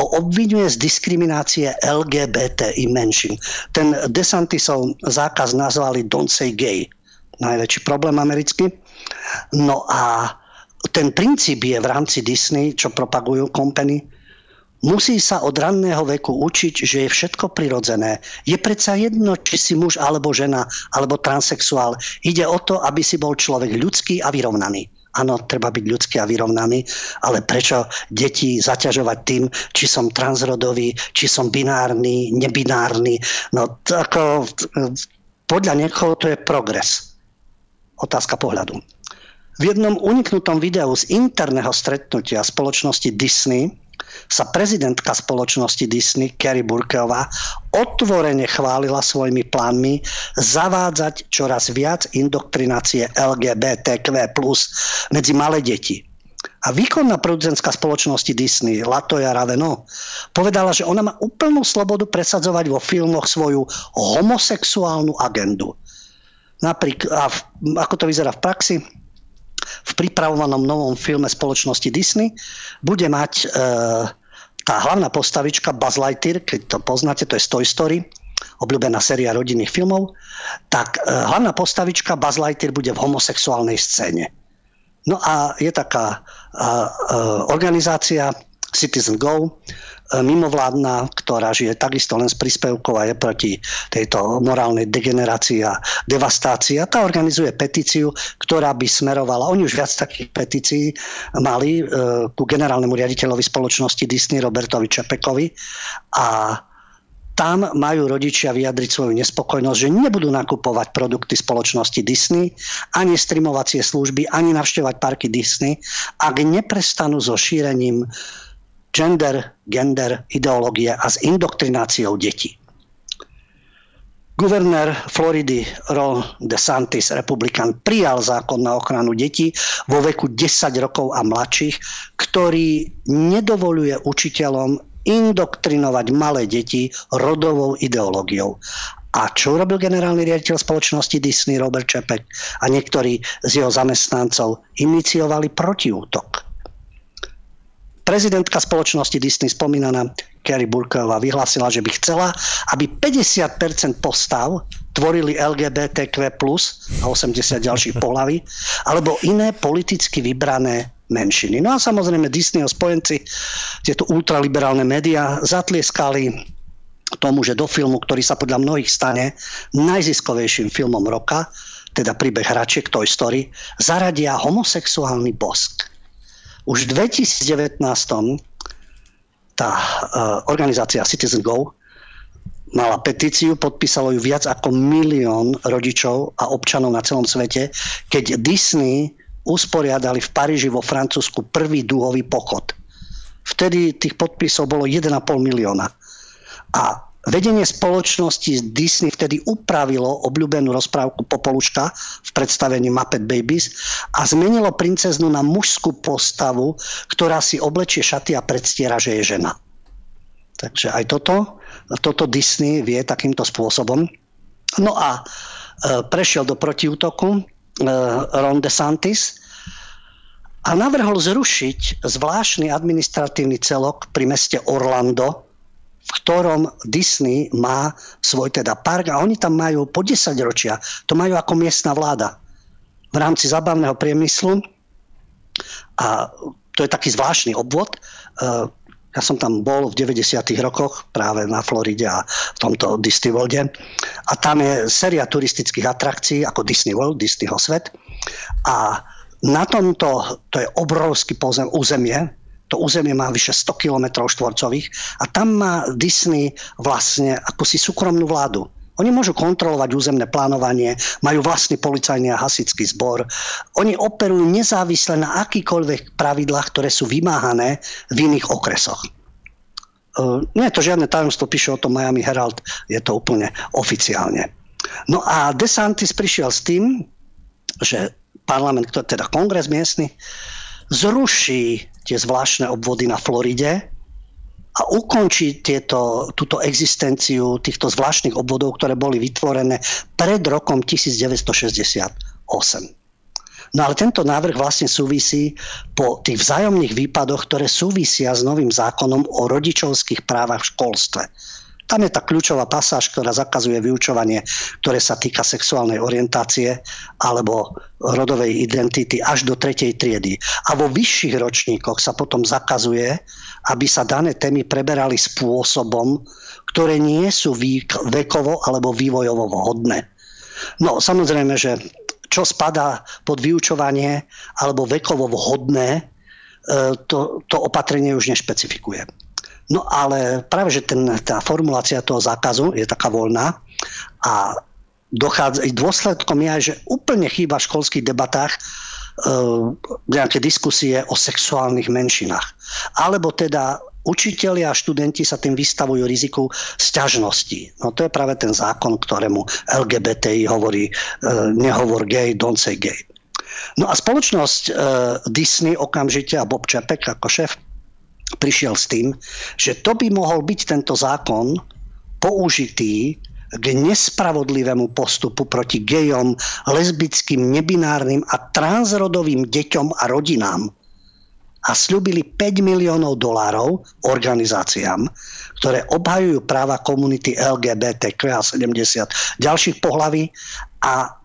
ho obvinuje z diskriminácie LGBTI menšin. Ten DeSantisov zákaz nazvali Don't say gay. Najväčší problém americký. No a ten princíp je v rámci Disney, čo propagujú kompany, Musí sa od ranného veku učiť, že je všetko prirodzené. Je predsa jedno, či si muž alebo žena, alebo transexuál. Ide o to, aby si bol človek ľudský a vyrovnaný. Áno, treba byť ľudský a vyrovnaný, ale prečo deti zaťažovať tým, či som transrodový, či som binárny, nebinárny. No ako, podľa niekoho to je progres. Otázka pohľadu. V jednom uniknutom videu z interného stretnutia spoločnosti Disney sa prezidentka spoločnosti Disney, Kerry Burkeová, otvorene chválila svojimi plánmi zavádzať čoraz viac indoktrinácie LGBTQ+, medzi malé deti. A výkonná producentská spoločnosti Disney, Latoya Raveno, povedala, že ona má úplnú slobodu presadzovať vo filmoch svoju homosexuálnu agendu. Napríklad, a v, ako to vyzerá v praxi? v pripravovanom novom filme spoločnosti Disney bude mať e, tá hlavná postavička Buzz Lightyear, keď to poznáte, to je Toy Story, obľúbená séria rodinných filmov, tak e, hlavná postavička Buzz Lightyear bude v homosexuálnej scéne. No a je taká e, organizácia Citizen Go, mimovládna, ktorá žije takisto len z príspevkov a je proti tejto morálnej degenerácii a devastácii. A tá organizuje petíciu, ktorá by smerovala, oni už viac takých petícií mali e, ku generálnemu riaditeľovi spoločnosti Disney Robertovi Čepekovi a tam majú rodičia vyjadriť svoju nespokojnosť, že nebudú nakupovať produkty spoločnosti Disney, ani streamovacie služby, ani navštevovať parky Disney, ak neprestanú so šírením gender, gender, ideológie a s indoktrináciou detí. Guvernér Floridy Ron DeSantis, republikán, prijal zákon na ochranu detí vo veku 10 rokov a mladších, ktorý nedovoluje učiteľom indoktrinovať malé deti rodovou ideológiou. A čo urobil generálny riaditeľ spoločnosti Disney Robert Čepek a niektorí z jeho zamestnancov iniciovali protiútok Prezidentka spoločnosti Disney spomínaná Kerry Burková vyhlásila, že by chcela, aby 50% postav tvorili LGBTQ+, a 80 ďalších pohlaví, alebo iné politicky vybrané menšiny. No a samozrejme Disneyho spojenci, tieto ultraliberálne médiá zatlieskali tomu, že do filmu, ktorý sa podľa mnohých stane najziskovejším filmom roka, teda príbeh hračiek Toy Story, zaradia homosexuálny bosk. Už v 2019 tá uh, organizácia Citizen Go mala petíciu, podpísalo ju viac ako milión rodičov a občanov na celom svete, keď Disney usporiadali v Paríži vo Francúzsku prvý dúhový pochod. Vtedy tých podpisov bolo 1,5 milióna. A Vedenie spoločnosti Disney vtedy upravilo obľúbenú rozprávku Popoluška v predstavení Muppet Babies a zmenilo princeznu na mužskú postavu, ktorá si oblečie šaty a predstiera, že je žena. Takže aj toto, toto Disney vie takýmto spôsobom. No a e, prešiel do protiútoku e, Ron DeSantis a navrhol zrušiť zvláštny administratívny celok pri meste Orlando, v ktorom Disney má svoj teda park a oni tam majú po 10 ročia, to majú ako miestna vláda v rámci zabavného priemyslu a to je taký zvláštny obvod. Eh, ja som tam bol v 90. rokoch práve na Floride a v tomto Disney Worlde a tam je séria turistických atrakcií ako Disney World, Disneyho svet a na tomto, to je obrovský pozem, územie, to územie má vyše 100 km štvorcových a tam má Disney vlastne ako si súkromnú vládu. Oni môžu kontrolovať územné plánovanie, majú vlastný policajný a hasický zbor. Oni operujú nezávisle na akýkoľvek pravidlách, ktoré sú vymáhané v iných okresoch. Uh, nie je to žiadne tajomstvo, píše o tom Miami Herald, je to úplne oficiálne. No a DeSantis prišiel s tým, že parlament, teda kongres miestny, zruší tie zvláštne obvody na Floride a ukončí tieto, túto existenciu týchto zvláštnych obvodov, ktoré boli vytvorené pred rokom 1968. No ale tento návrh vlastne súvisí po tých vzájomných výpadoch, ktoré súvisia s novým zákonom o rodičovských právach v školstve. Tam je tá kľúčová pasáž, ktorá zakazuje vyučovanie, ktoré sa týka sexuálnej orientácie alebo rodovej identity až do tretej triedy. A vo vyšších ročníkoch sa potom zakazuje, aby sa dané témy preberali spôsobom, ktoré nie sú vekovo alebo vývojovo vhodné. No samozrejme, že čo spadá pod vyučovanie alebo vekovo vhodné, e, to, to opatrenie už nešpecifikuje. No ale práve, že ten, tá formulácia toho zákazu je taká voľná a dochádza, dôsledkom je aj, že úplne chýba v školských debatách e, nejaké diskusie o sexuálnych menšinách. Alebo teda učitelia a študenti sa tým vystavujú riziku sťažnosti. No to je práve ten zákon, ktorému LGBTI hovorí e, nehovor gay, don't say gay. No a spoločnosť e, Disney okamžite a Bob Čepek ako šéf prišiel s tým, že to by mohol byť tento zákon použitý k nespravodlivému postupu proti gejom, lesbickým, nebinárnym a transrodovým deťom a rodinám. A slúbili 5 miliónov dolárov organizáciám, ktoré obhajujú práva komunity LGBTQ a 70 ďalších pohlaví a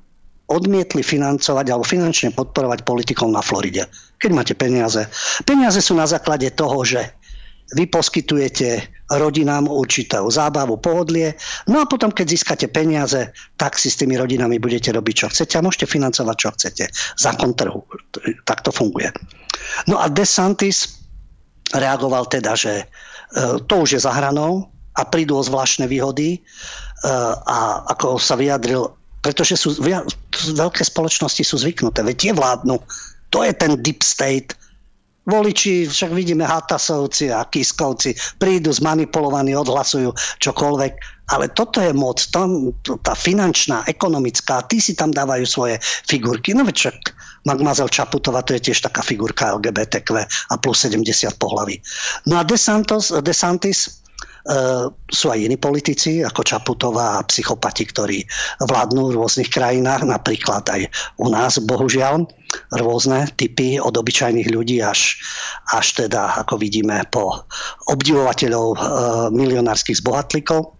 odmietli financovať alebo finančne podporovať politikov na Floride keď máte peniaze. Peniaze sú na základe toho, že vy poskytujete rodinám určitú zábavu, pohodlie, no a potom, keď získate peniaze, tak si s tými rodinami budete robiť, čo chcete a môžete financovať, čo chcete. Zákon trhu. Tak to funguje. No a DeSantis reagoval teda, že e, to už je za hranou a prídu o zvláštne výhody e, a ako sa vyjadril, pretože sú, veľké spoločnosti sú zvyknuté, veď tie vládnu to je ten deep state. Voliči, však vidíme Hatasovci a Kiskovci, prídu zmanipulovaní, odhlasujú čokoľvek, ale toto je moc, tam, tá finančná, ekonomická, tí si tam dávajú svoje figurky. No veď však Magmazel Čaputová, to je tiež taká figurka LGBTQ a plus 70 pohlaví. No a DeSantos, DeSantis sú aj iní politici, ako Čaputová a psychopati, ktorí vládnu v rôznych krajinách, napríklad aj u nás, bohužiaľ, rôzne typy od obyčajných ľudí až, až teda, ako vidíme, po obdivovateľov uh, milionárskych zbohatlíkov.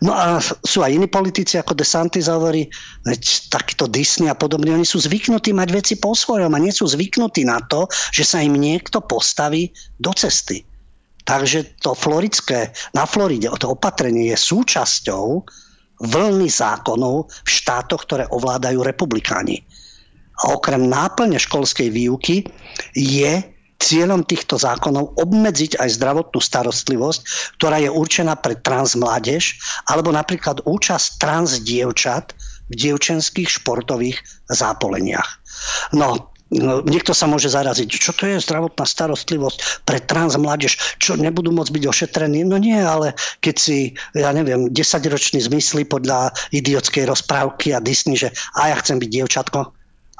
No a sú aj iní politici, ako DeSantis hovorí, veď takýto Disney a podobne, oni sú zvyknutí mať veci po svojom a nie sú zvyknutí na to, že sa im niekto postaví do cesty. Takže to floridské, na Floride to opatrenie je súčasťou vlny zákonov v štátoch, ktoré ovládajú republikáni. A okrem náplne školskej výuky je cieľom týchto zákonov obmedziť aj zdravotnú starostlivosť, ktorá je určená pre transmládež, alebo napríklad účasť transdievčat v dievčenských športových zápoleniach. No, niekto sa môže zaraziť, čo to je zdravotná starostlivosť pre trans mládež, čo nebudú môcť byť ošetrení. No nie, ale keď si, ja neviem, 10-ročný zmysly podľa idiotskej rozprávky a Disney, že a ja chcem byť dievčatko,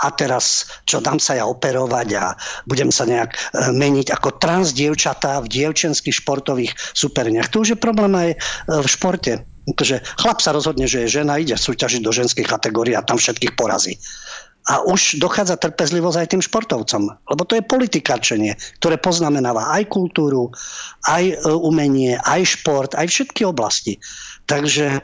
a teraz čo dám sa ja operovať a budem sa nejak e, meniť ako trans dievčatá v dievčenských športových superniach. To už je problém aj e, v športe. Takže chlap sa rozhodne, že je žena, ide súťažiť do ženskej kategórie a tam všetkých porazí. A už dochádza trpezlivosť aj tým športovcom. Lebo to je politikačenie, ktoré poznamenáva aj kultúru, aj e, umenie, aj šport, aj všetky oblasti. Takže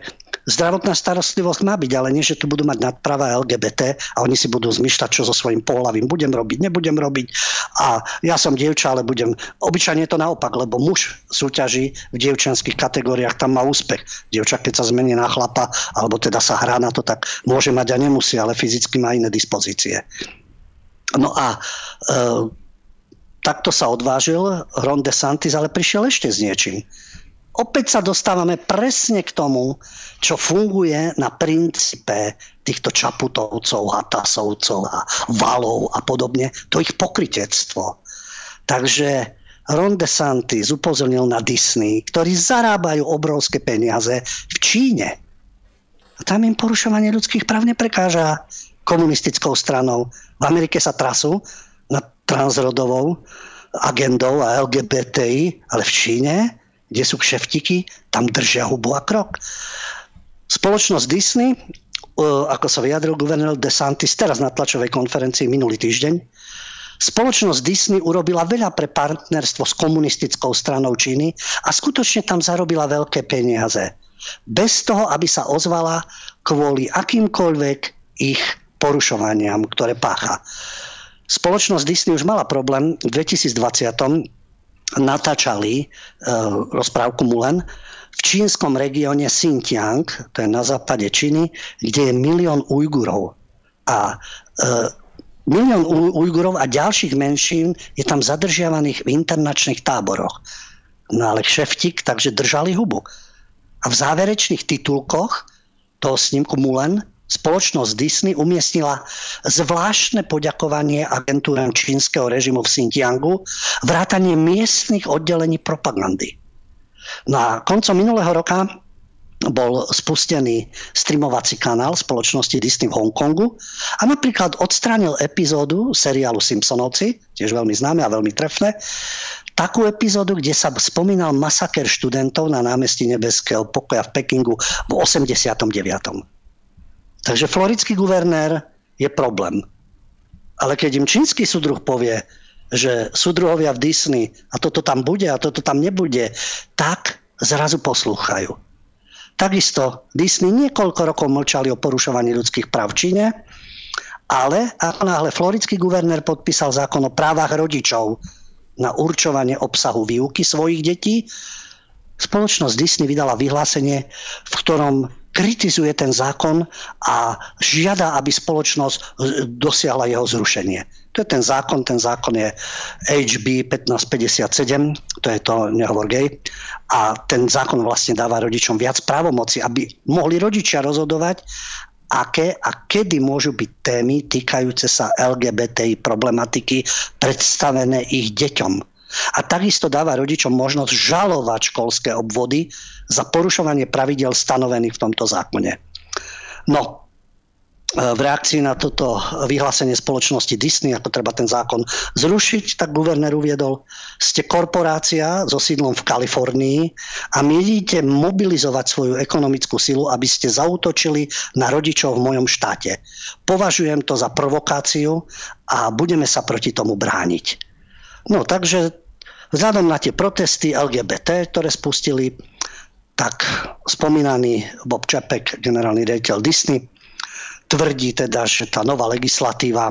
zdravotná starostlivosť má byť, ale nie, že tu budú mať nadprava LGBT a oni si budú zmyšľať, čo so svojím pohľavím budem robiť, nebudem robiť. A ja som dievča, ale budem... Obyčajne je to naopak, lebo muž súťaží v dievčenských kategóriách, tam má úspech. Dievča, keď sa zmení na chlapa, alebo teda sa hrá na to, tak môže mať a nemusí, ale fyzicky má iné dispozície. No a e, takto sa odvážil Ron DeSantis, ale prišiel ešte s niečím opäť sa dostávame presne k tomu, čo funguje na princípe týchto čaputovcov, hatasovcov a valov a podobne, to ich pokritectvo. Takže Ron DeSantis upozornil na Disney, ktorí zarábajú obrovské peniaze v Číne. A tam im porušovanie ľudských práv neprekáža komunistickou stranou. V Amerike sa trasú nad transrodovou agendou a LGBTI, ale v Číne kde sú kšeftiky, tam držia hubu a krok. Spoločnosť Disney ako sa vyjadril guvernér DeSantis teraz na tlačovej konferencii minulý týždeň, Spoločnosť Disney urobila veľa pre partnerstvo s komunistickou stranou Číny a skutočne tam zarobila veľké peniaze. Bez toho, aby sa ozvala kvôli akýmkoľvek ich porušovaniam, ktoré pácha. Spoločnosť Disney už mala problém v 2020 natáčali e, rozprávku Mulen v čínskom regióne Xinjiang, to je na západe Číny, kde je milión Ujgurov. A e, milión Ujgurov a ďalších menšín je tam zadržiavaných v internačných táboroch. No ale šeftik, takže držali hubu. A v záverečných titulkoch toho snímku Mulen spoločnosť Disney umiestnila zvláštne poďakovanie agentúram čínskeho režimu v Xinjiangu, vrátanie miestnych oddelení propagandy. No a koncom minulého roka bol spustený streamovací kanál spoločnosti Disney v Hongkongu a napríklad odstránil epizódu seriálu Simpsonovci, tiež veľmi známe a veľmi trefné, takú epizódu, kde sa spomínal masaker študentov na námestí Nebeského pokoja v Pekingu v 89. Takže floridský guvernér je problém. Ale keď im čínsky súdruh povie, že súdruhovia v Disney a toto tam bude a toto tam nebude, tak zrazu poslúchajú. Takisto Disney niekoľko rokov mlčali o porušovaní ľudských práv v Číne, ale ako náhle floridský guvernér podpísal zákon o právach rodičov na určovanie obsahu výuky svojich detí, spoločnosť Disney vydala vyhlásenie, v ktorom kritizuje ten zákon a žiada, aby spoločnosť dosiahla jeho zrušenie. To je ten zákon, ten zákon je HB 1557, to je to, nehovor gay, a ten zákon vlastne dáva rodičom viac právomoci, aby mohli rodičia rozhodovať, aké a kedy môžu byť témy týkajúce sa LGBTI problematiky predstavené ich deťom a takisto dáva rodičom možnosť žalovať školské obvody za porušovanie pravidel stanovených v tomto zákone. No, e, v reakcii na toto vyhlásenie spoločnosti Disney, ako treba ten zákon zrušiť, tak guvernér uviedol, ste korporácia so sídlom v Kalifornii a miedíte mobilizovať svoju ekonomickú silu, aby ste zautočili na rodičov v mojom štáte. Považujem to za provokáciu a budeme sa proti tomu brániť. No takže vzhľadom na tie protesty LGBT, ktoré spustili, tak spomínaný Bob Čapek, generálny riaditeľ Disney, tvrdí teda, že tá nová legislatíva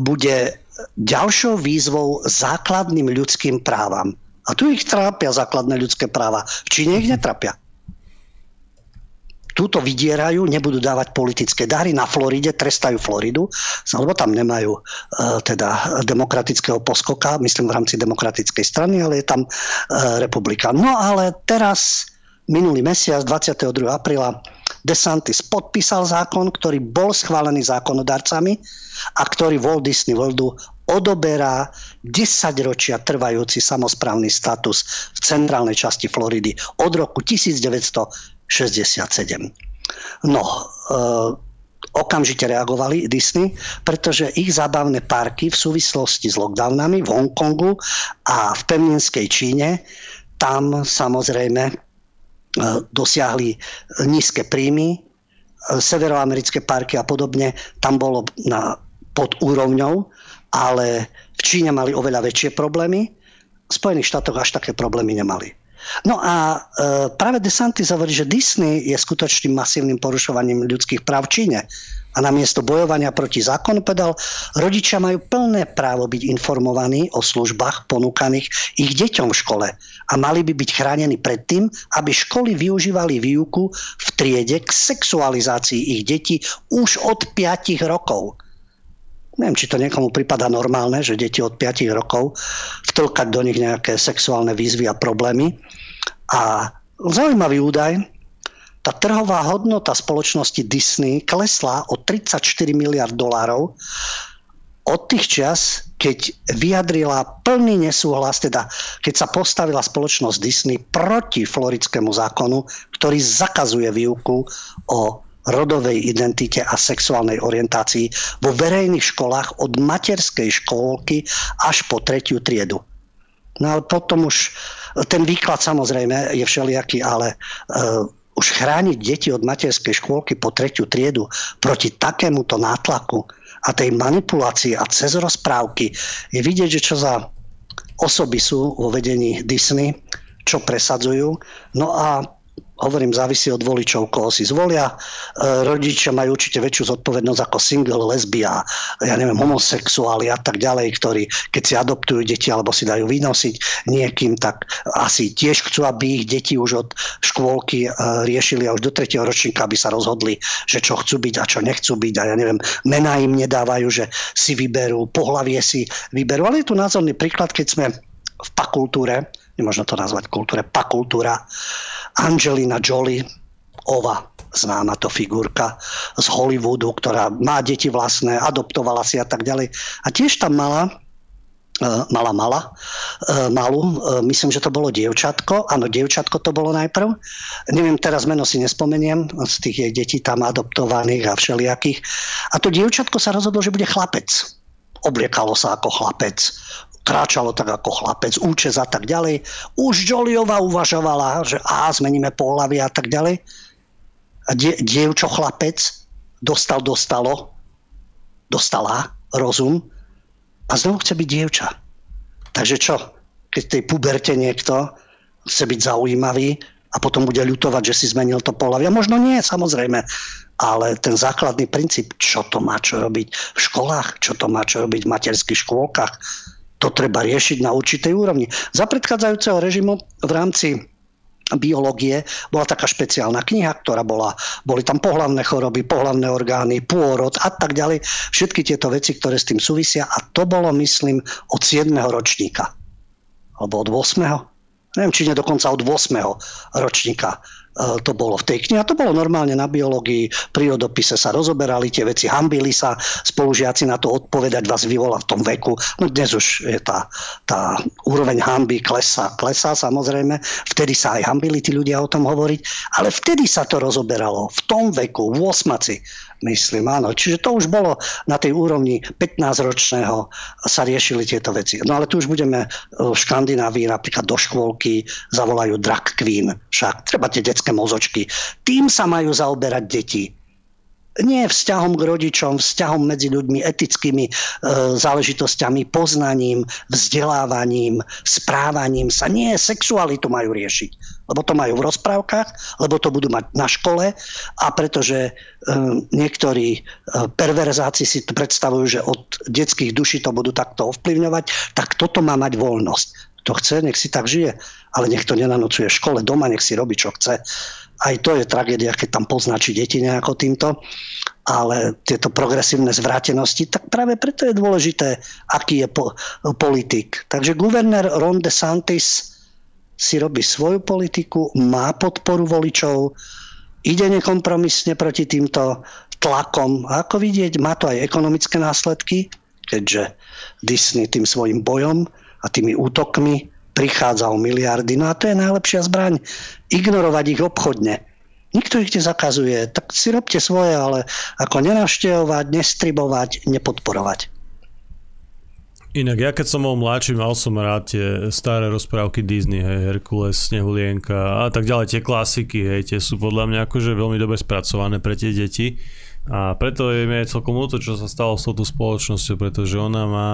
bude ďalšou výzvou základným ľudským právam. A tu ich trápia základné ľudské práva. V Číne ich netrapia túto vydierajú, nebudú dávať politické dary. Na Floride trestajú Floridu, lebo tam nemajú e, teda demokratického poskoka, myslím v rámci demokratickej strany, ale je tam e, republika. No ale teraz, minulý mesiac, 22. apríla, DeSantis podpísal zákon, ktorý bol schválený zákonodarcami a ktorý Walt Disney Worldu odoberá 10 ročia trvajúci samozprávny status v centrálnej časti Floridy od roku 1900 67. No, e, okamžite reagovali Disney, pretože ich zábavné parky v súvislosti s lockdownami v Hongkongu a v pevninskej Číne tam samozrejme e, dosiahli nízke príjmy, e, severoamerické parky a podobne, tam bolo na, pod úrovňou, ale v Číne mali oveľa väčšie problémy, v Spojených štátoch až také problémy nemali. No a e, práve DeSantis hovorí, že Disney je skutočným masívnym porušovaním ľudských práv v Číne. A namiesto bojovania proti zákonu povedal, rodičia majú plné právo byť informovaní o službách ponúkaných ich deťom v škole a mali by byť chránení pred tým, aby školy využívali výuku v triede k sexualizácii ich detí už od 5 rokov. Neviem, či to niekomu prípada normálne, že deti od 5 rokov vtlkať do nich nejaké sexuálne výzvy a problémy. A zaujímavý údaj, tá trhová hodnota spoločnosti Disney klesla o 34 miliard dolárov od tých čas, keď vyjadrila plný nesúhlas, teda keď sa postavila spoločnosť Disney proti floridskému zákonu, ktorý zakazuje výuku o rodovej identite a sexuálnej orientácii vo verejných školách od materskej školky až po tretiu triedu. No ale potom už ten výklad samozrejme je všelijaký, ale e, už chrániť deti od materskej škôlky po tretiu triedu proti takémuto nátlaku a tej manipulácii a cez rozprávky je vidieť, že čo za osoby sú vo vedení Disney, čo presadzujú. No a hovorím, závisí od voličov, koho si zvolia. E, rodičia majú určite väčšiu zodpovednosť ako single, lesbia, ja neviem, homosexuáli a tak ďalej, ktorí keď si adoptujú deti alebo si dajú vynosiť niekým, tak asi tiež chcú, aby ich deti už od škôlky e, riešili a už do tretieho ročníka, aby sa rozhodli, že čo chcú byť a čo nechcú byť a ja neviem, mená im nedávajú, že si vyberú, pohlavie si vyberú. Ale je tu názorný príklad, keď sme v pakultúre, nemôžno to nazvať kultúre, pakultúra, Angelina Jolie, ova známa to figurka z Hollywoodu, ktorá má deti vlastné, adoptovala si a tak ďalej. A tiež tam mala e, mala mala, e, malú, e, myslím, že to bolo dievčatko, áno, dievčatko to bolo najprv, neviem, teraz meno si nespomeniem, z tých jej detí tam adoptovaných a všelijakých. A to dievčatko sa rozhodlo, že bude chlapec. Obliekalo sa ako chlapec, kráčalo tak ako chlapec, účes a tak ďalej. Už Joliova uvažovala, že a zmeníme pohľavy a tak ďalej. A die, dievčo chlapec dostal, dostalo, dostala rozum a znovu chce byť dievča. Takže čo? Keď tej puberte niekto chce byť zaujímavý a potom bude ľutovať, že si zmenil to pohľavie. Možno nie, samozrejme. Ale ten základný princíp, čo to má čo robiť v školách, čo to má čo robiť v materských škôlkach, to treba riešiť na určitej úrovni. Za predchádzajúceho režimu v rámci biológie bola taká špeciálna kniha, ktorá bola, boli tam pohlavné choroby, pohlavné orgány, pôrod a tak ďalej. Všetky tieto veci, ktoré s tým súvisia a to bolo, myslím, od 7. ročníka. Alebo od 8. Neviem, či nie dokonca od 8. ročníka to bolo v tej knihe. A to bolo normálne na biológii, prírodopise sa rozoberali tie veci, hambili sa spolužiaci na to odpovedať, vás vyvolá v tom veku. No dnes už je tá, tá úroveň hamby klesá, klesá samozrejme. Vtedy sa aj hambili tí ľudia o tom hovoriť, ale vtedy sa to rozoberalo v tom veku, v osmaci myslím, áno. Čiže to už bolo na tej úrovni 15-ročného sa riešili tieto veci. No ale tu už budeme v Škandinávii napríklad do škôlky zavolajú drag queen, však treba tie detské mozočky. Tým sa majú zaoberať deti nie vzťahom k rodičom, vzťahom medzi ľuďmi, etickými e, záležitosťami, poznaním, vzdelávaním, správaním sa. Nie, sexualitu majú riešiť. Lebo to majú v rozprávkach, lebo to budú mať na škole a pretože e, niektorí e, perverzáci si predstavujú, že od detských duší to budú takto ovplyvňovať, tak toto má mať voľnosť. To chce, nech si tak žije, ale nech to nenanocuje v škole, doma, nech si robí, čo chce aj to je tragédia, keď tam poznačí deti nejako týmto, ale tieto progresívne zvrátenosti, tak práve preto je dôležité, aký je po, politik. Takže guvernér Ron DeSantis si robí svoju politiku, má podporu voličov, ide nekompromisne proti týmto tlakom. A ako vidieť, má to aj ekonomické následky, keďže Disney tým svojim bojom a tými útokmi prichádza o miliardy. No a to je najlepšia zbraň. Ignorovať ich obchodne. Nikto ich nezakazuje. Tak si robte svoje, ale ako nenavštevovať, nestribovať, nepodporovať. Inak ja keď som bol mladší, mal som rád tie staré rozprávky Disney, hej, Herkules, Snehulienka a tak ďalej, tie klasiky, hej, tie sú podľa mňa akože veľmi dobre spracované pre tie deti. A preto je mi aj celkom ľúto, čo sa stalo s touto spoločnosťou, pretože ona má,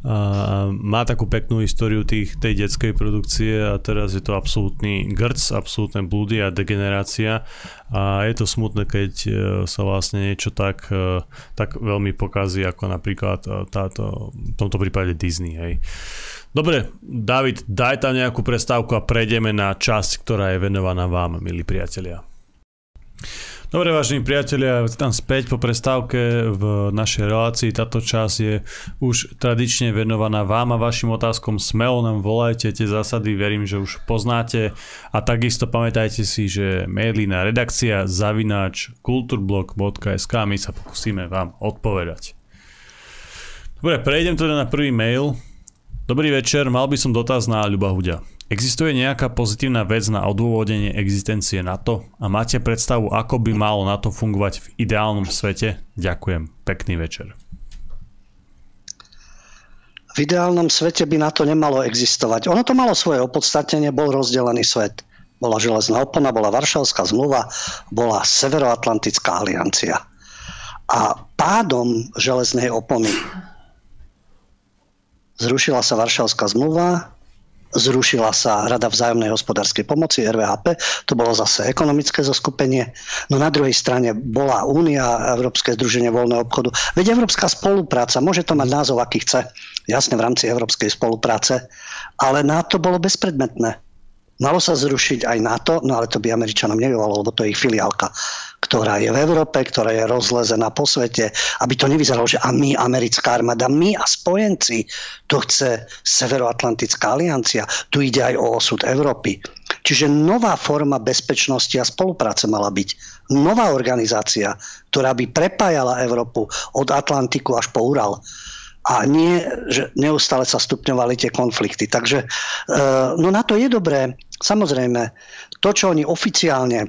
a, má takú peknú históriu tých, tej detskej produkcie a teraz je to absolútny grc, absolútne blúdy a degenerácia a je to smutné, keď e, sa vlastne niečo tak, e, tak veľmi pokazí ako napríklad e, táto, v tomto prípade Disney. Hej. Dobre, David, daj tam nejakú prestávku a prejdeme na časť, ktorá je venovaná vám, milí priatelia. Dobre, vážení priatelia, tam späť po prestávke v našej relácii. Táto časť je už tradične venovaná vám a vašim otázkom. Smelo nám volajte, tie zásady verím, že už poznáte. A takisto pamätajte si, že maily na redakcia zavináč kulturblog.sk my sa pokúsime vám odpovedať. Dobre, prejdem teda na prvý mail. Dobrý večer, mal by som dotaz na Ľuba Hudia. Existuje nejaká pozitívna vec na odôvodenie existencie NATO a máte predstavu, ako by malo NATO fungovať v ideálnom svete? Ďakujem. Pekný večer. V ideálnom svete by na to nemalo existovať. Ono to malo svoje opodstatnenie, bol rozdelený svet. bola železná opona, bola Varšavská zmluva, bola Severoatlantická aliancia. A pádom železnej opony zrušila sa Varšavská zmluva, zrušila sa Rada vzájomnej hospodárskej pomoci, RVHP, to bolo zase ekonomické zoskupenie. No na druhej strane bola Únia, Európske združenie voľného obchodu. Veď Európska spolupráca, môže to mať názov, aký chce, jasne v rámci Európskej spolupráce, ale na to bolo bezpredmetné. Malo sa zrušiť aj NATO, no ale to by Američanom nevyvalo, lebo to je ich filiálka, ktorá je v Európe, ktorá je rozlezená po svete, aby to nevyzeralo, že a my, americká armáda, my a spojenci, to chce Severoatlantická aliancia, tu ide aj o osud Európy. Čiže nová forma bezpečnosti a spolupráce mala byť. Nová organizácia, ktorá by prepájala Európu od Atlantiku až po Ural a nie, že neustále sa stupňovali tie konflikty. Takže e, no na to je dobré. Samozrejme, to, čo oni oficiálne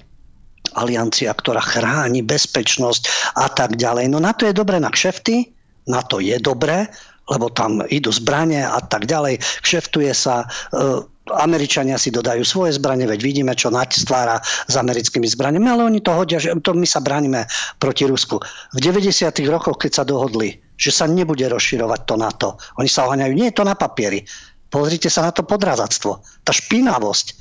aliancia, ktorá chráni bezpečnosť a tak ďalej. No na to je dobré na kšefty, na to je dobré, lebo tam idú zbranie a tak ďalej. Kšeftuje sa, e, Američania si dodajú svoje zbranie, veď vidíme, čo Nať stvára s americkými zbraniami, ale oni to hodia, že to my sa bránime proti Rusku. V 90. rokoch, keď sa dohodli, že sa nebude rozširovať to NATO, oni sa oháňajú, nie je to na papieri. Pozrite sa na to podrazactvo. Tá špinavosť.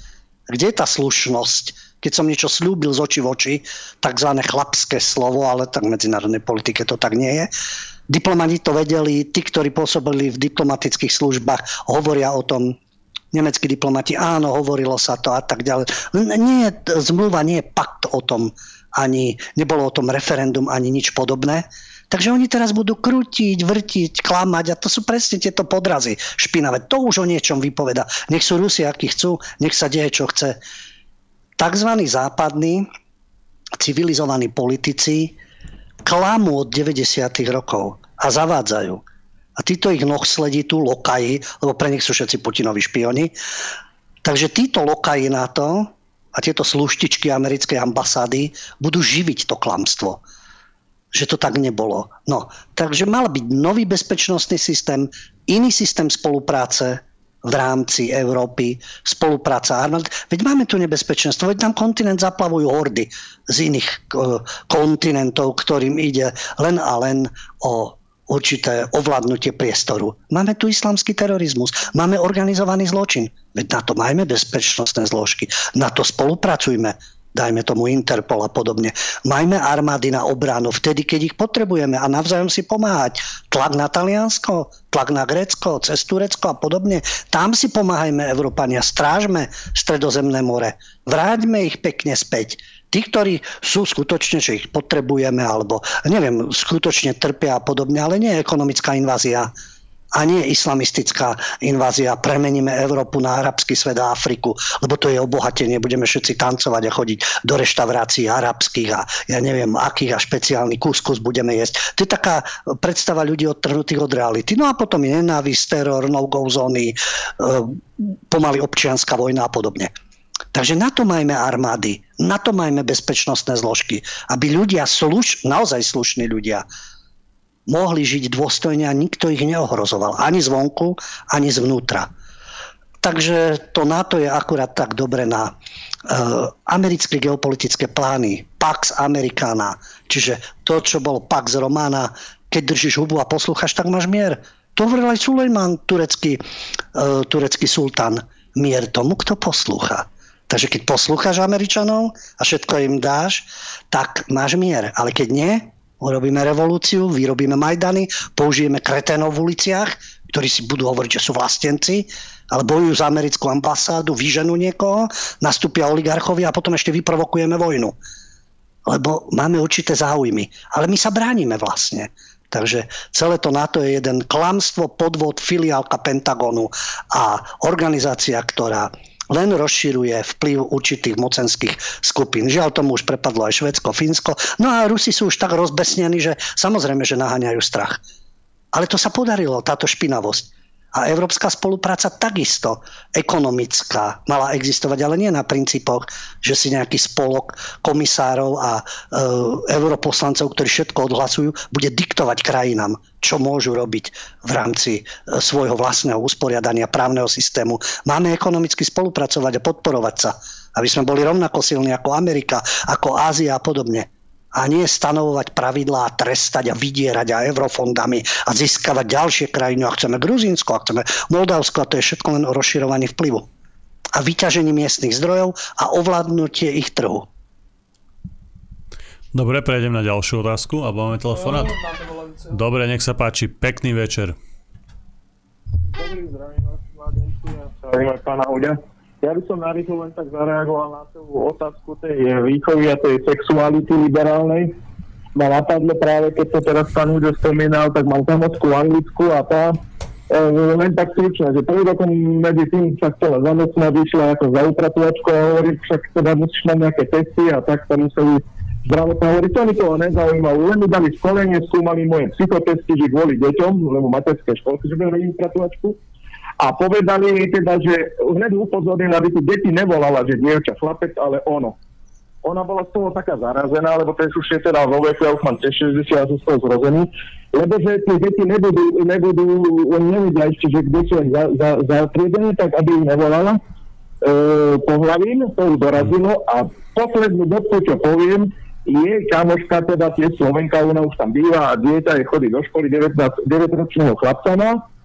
Kde je tá slušnosť? Keď som niečo slúbil z očí v oči, takzvané chlapské slovo, ale tak v medzinárodnej politike to tak nie je. Diplomati to vedeli, tí, ktorí pôsobili v diplomatických službách, hovoria o tom, nemeckí diplomati, áno, hovorilo sa to a tak ďalej. Nie, zmluva nie je pakt o tom, ani nebolo o tom referendum, ani nič podobné. Takže oni teraz budú krútiť, vrtiť, klamať a to sú presne tieto podrazy špinavé. To už o niečom vypoveda. Nech sú Rusi, akí chcú, nech sa deje, čo chce. Takzvaní západní civilizovaní politici klamú od 90. rokov a zavádzajú. A títo ich noh sledí tu, lokaji, lebo pre nich sú všetci Putinovi špioni. Takže títo lokaji na to a tieto sluštičky americkej ambasády budú živiť to klamstvo že to tak nebolo. No, takže mal byť nový bezpečnostný systém, iný systém spolupráce v rámci Európy, spolupráca armád. Veď máme tu nebezpečenstvo, veď tam kontinent zaplavujú hordy z iných uh, kontinentov, ktorým ide len a len o určité ovládnutie priestoru. Máme tu islamský terorizmus, máme organizovaný zločin. Veď na to máme bezpečnostné zložky. Na to spolupracujme dajme tomu Interpol a podobne. Majme armády na obranu vtedy, keď ich potrebujeme a navzájom si pomáhať. Tlak na Taliansko, tlak na Grécko, cez Turecko a podobne. Tam si pomáhajme, Európania, strážme Stredozemné more. Vráťme ich pekne späť. Tí, ktorí sú skutočne, že ich potrebujeme, alebo neviem, skutočne trpia a podobne, ale nie je ekonomická invázia a nie islamistická invázia. Premeníme Európu na arabský svet a Afriku, lebo to je obohatenie. Budeme všetci tancovať a chodiť do reštaurácií arabských a ja neviem, akých a špeciálny kuskus budeme jesť. To je taká predstava ľudí odtrhnutých od reality. No a potom je nenávisť, teror, no-go zóny, e, pomaly občianská vojna a podobne. Takže na to majme armády, na to majme bezpečnostné zložky, aby ľudia, sluš, naozaj slušní ľudia, mohli žiť dôstojne a nikto ich neohrozoval. Ani zvonku, ani zvnútra. Takže to NATO je akurát tak dobre na uh, americké geopolitické plány. Pax Americana, čiže to, čo bol Pax Romana, keď držíš hubu a poslúchaš, tak máš mier. To hovoril aj Sulejman, turecký, uh, turecký sultán. Mier tomu, kto poslúcha. Takže keď poslúchaš Američanov a všetko im dáš, tak máš mier. Ale keď nie, Urobíme revolúciu, vyrobíme Majdany, použijeme kreténov v uliciach, ktorí si budú hovoriť, že sú vlastenci, ale bojujú za americkú ambasádu, vyženú niekoho, nastúpia oligarchovia a potom ešte vyprovokujeme vojnu. Lebo máme určité záujmy. Ale my sa bránime vlastne. Takže celé to NATO je jeden klamstvo, podvod, filiálka Pentagonu a organizácia, ktorá len rozširuje vplyv určitých mocenských skupín. Žiaľ tomu už prepadlo aj Švedsko, Fínsko. No a Rusi sú už tak rozbesnení, že samozrejme, že naháňajú strach. Ale to sa podarilo, táto špinavosť. A európska spolupráca takisto ekonomická mala existovať, ale nie na princípoch, že si nejaký spolok komisárov a e, europoslancov, ktorí všetko odhlasujú, bude diktovať krajinám, čo môžu robiť v rámci e, svojho vlastného usporiadania právneho systému. Máme ekonomicky spolupracovať a podporovať sa. Aby sme boli rovnako silní ako Amerika, ako Ázia a podobne a nie stanovovať pravidlá a trestať a vydierať a eurofondami a získavať ďalšie krajiny. A chceme Gruzínsko, a chceme Moldavsko a to je všetko len o rozširovaní vplyvu. A vyťažení miestnych zdrojov a ovládnutie ich trhu. Dobre, prejdem na ďalšiu otázku a máme telefonát. Dobre, nech sa páči. Pekný večer. Dobrý, zdravím vás, pána Huďa. Ja by som narýchlo len tak zareagoval na tú otázku tej výchovy a tej sexuality liberálnej. Ma napadlo práve, keď to teraz pán Huďo spomínal, tak mám kamotku anglickú a tá e, len tak stručne, že prvý rokom medzi tým sa chcela zamestnať, vyšla ako za upratovačku a hovorí, však teda musíš mať nejaké testy a tak sa museli zdravotná hovorí, to mi toho nezaujímalo, len mi dali školenie, skúmali moje psychotesty, že kvôli deťom, lebo materské školky, že budem robiť upratovačku a povedali mi teda, že hneď upozornili, aby tu deti nevolala, že dievča, chlapec, ale ono. Ona bola z toho taká zarazená, lebo ten už je teda vo veku, ja už mám 60 a som z toho zrozený, lebo že tie deti nebudú, nebudú oni nevedia ešte, že kde sú za, za, zatriedené, tak aby ich nevolala. E, pohľavím, to už dorazilo. A poslednú dobku, čo poviem, je kamoška, teda tie Slovenka, ona už tam býva a dieťa je chodí do školy 9-ročného chlapca má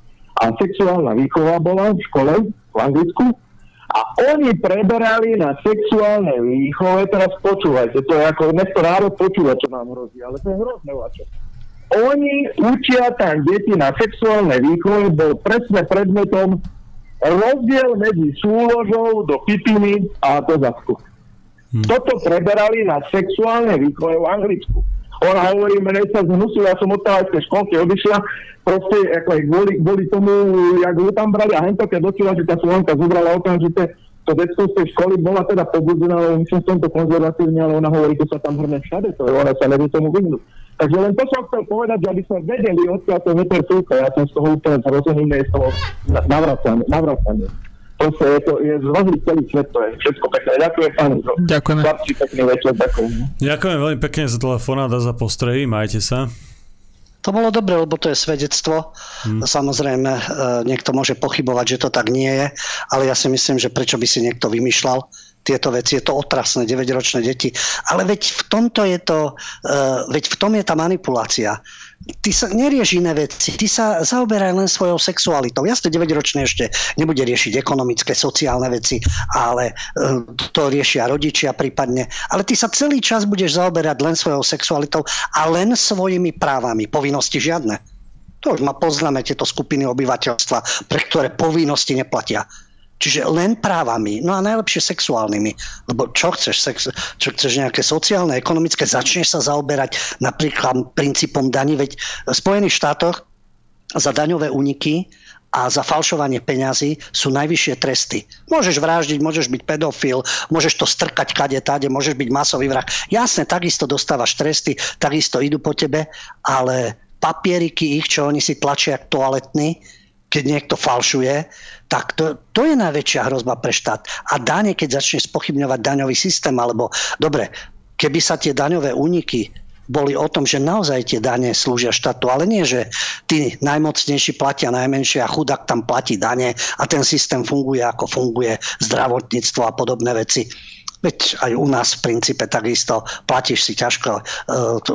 a sexuálna výchova bola v škole v Anglicku a oni preberali na sexuálne výchove, teraz počúvajte, to je ako, to národ počúva, čo nám hrozí, ale to je hrozné vačo. Oni učia tam deti na sexuálne výchove, bol presne predmetom rozdiel medzi súložou do pipiny a do zadku. Hmm. Toto preberali na sexuálne výchove v Anglicku. Ona hovorí, mene sa zhnusila, ja som od tej školky odišla, proste ako aj kvôli, kvôli tomu, jak ho tam brali a hento, keď dočula, že tá Slovenka zobrala okamžite to detstvo z tej školy bola teda pobudzená, ale myslím, som to konzervatívne, ale ona hovorí, že sa tam hrne všade, to je, ona sa nevie tomu vyhnúť. Takže len to som chcel povedať, že aby sme vedeli, odkiaľ to veter ja som z toho úplne zrozený, z toho navracanie. navracanie. Proste je to, je zlozný celý svet, to je všetko pekné. Ďakujem, pán Ďakujeme. Chlapci, pekný večer, ďakujem. Ďakujem veľmi pekne za telefonát a za postrehy, majte sa. To bolo dobre, lebo to je svedectvo. Hmm. Samozrejme, e, niekto môže pochybovať, že to tak nie je, ale ja si myslím, že prečo by si niekto vymýšľal tieto veci. Je to otrasné, 9-ročné deti. Ale veď v tomto je to, e, veď v tom je tá manipulácia ty sa nerieš iné veci, ty sa zaoberaj len svojou sexualitou. Jasne, 9-ročný ešte nebude riešiť ekonomické, sociálne veci, ale uh, to riešia rodičia prípadne. Ale ty sa celý čas budeš zaoberať len svojou sexualitou a len svojimi právami. Povinnosti žiadne. To už ma poznáme, tieto skupiny obyvateľstva, pre ktoré povinnosti neplatia. Čiže len právami, no a najlepšie sexuálnymi. Lebo čo chceš? Sex, čo chceš nejaké sociálne, ekonomické? Začneš sa zaoberať napríklad princípom daní, veď v Spojených štátoch za daňové úniky a za falšovanie peňazí sú najvyššie tresty. Môžeš vraždiť, môžeš byť pedofil, môžeš to strkať kade tade, môžeš byť masový vrah. Jasne, takisto dostávaš tresty, takisto idú po tebe, ale papieriky ich, čo oni si tlačia toaletný, keď niekto falšuje, tak to, to je najväčšia hrozba pre štát. A dane, keď začne spochybňovať daňový systém, alebo dobre, keby sa tie daňové úniky boli o tom, že naozaj tie dane slúžia štátu, ale nie, že tí najmocnejší platia najmenšie a chudák tam platí dane a ten systém funguje ako funguje zdravotníctvo a podobné veci Veď aj u nás v princípe takisto platíš si ťažko e,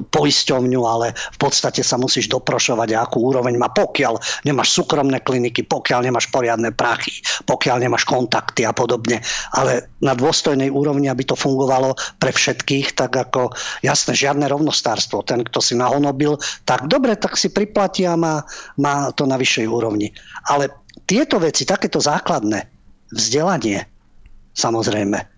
poisťovňu, ale v podstate sa musíš doprošovať, akú úroveň má, pokiaľ nemáš súkromné kliniky, pokiaľ nemáš poriadne prachy, pokiaľ nemáš kontakty a podobne. Ale na dôstojnej úrovni, aby to fungovalo pre všetkých, tak ako jasné, žiadne rovnostárstvo. Ten, kto si nahonobil, tak dobre, tak si priplatí a má, má to na vyššej úrovni. Ale tieto veci, takéto základné, vzdelanie, samozrejme,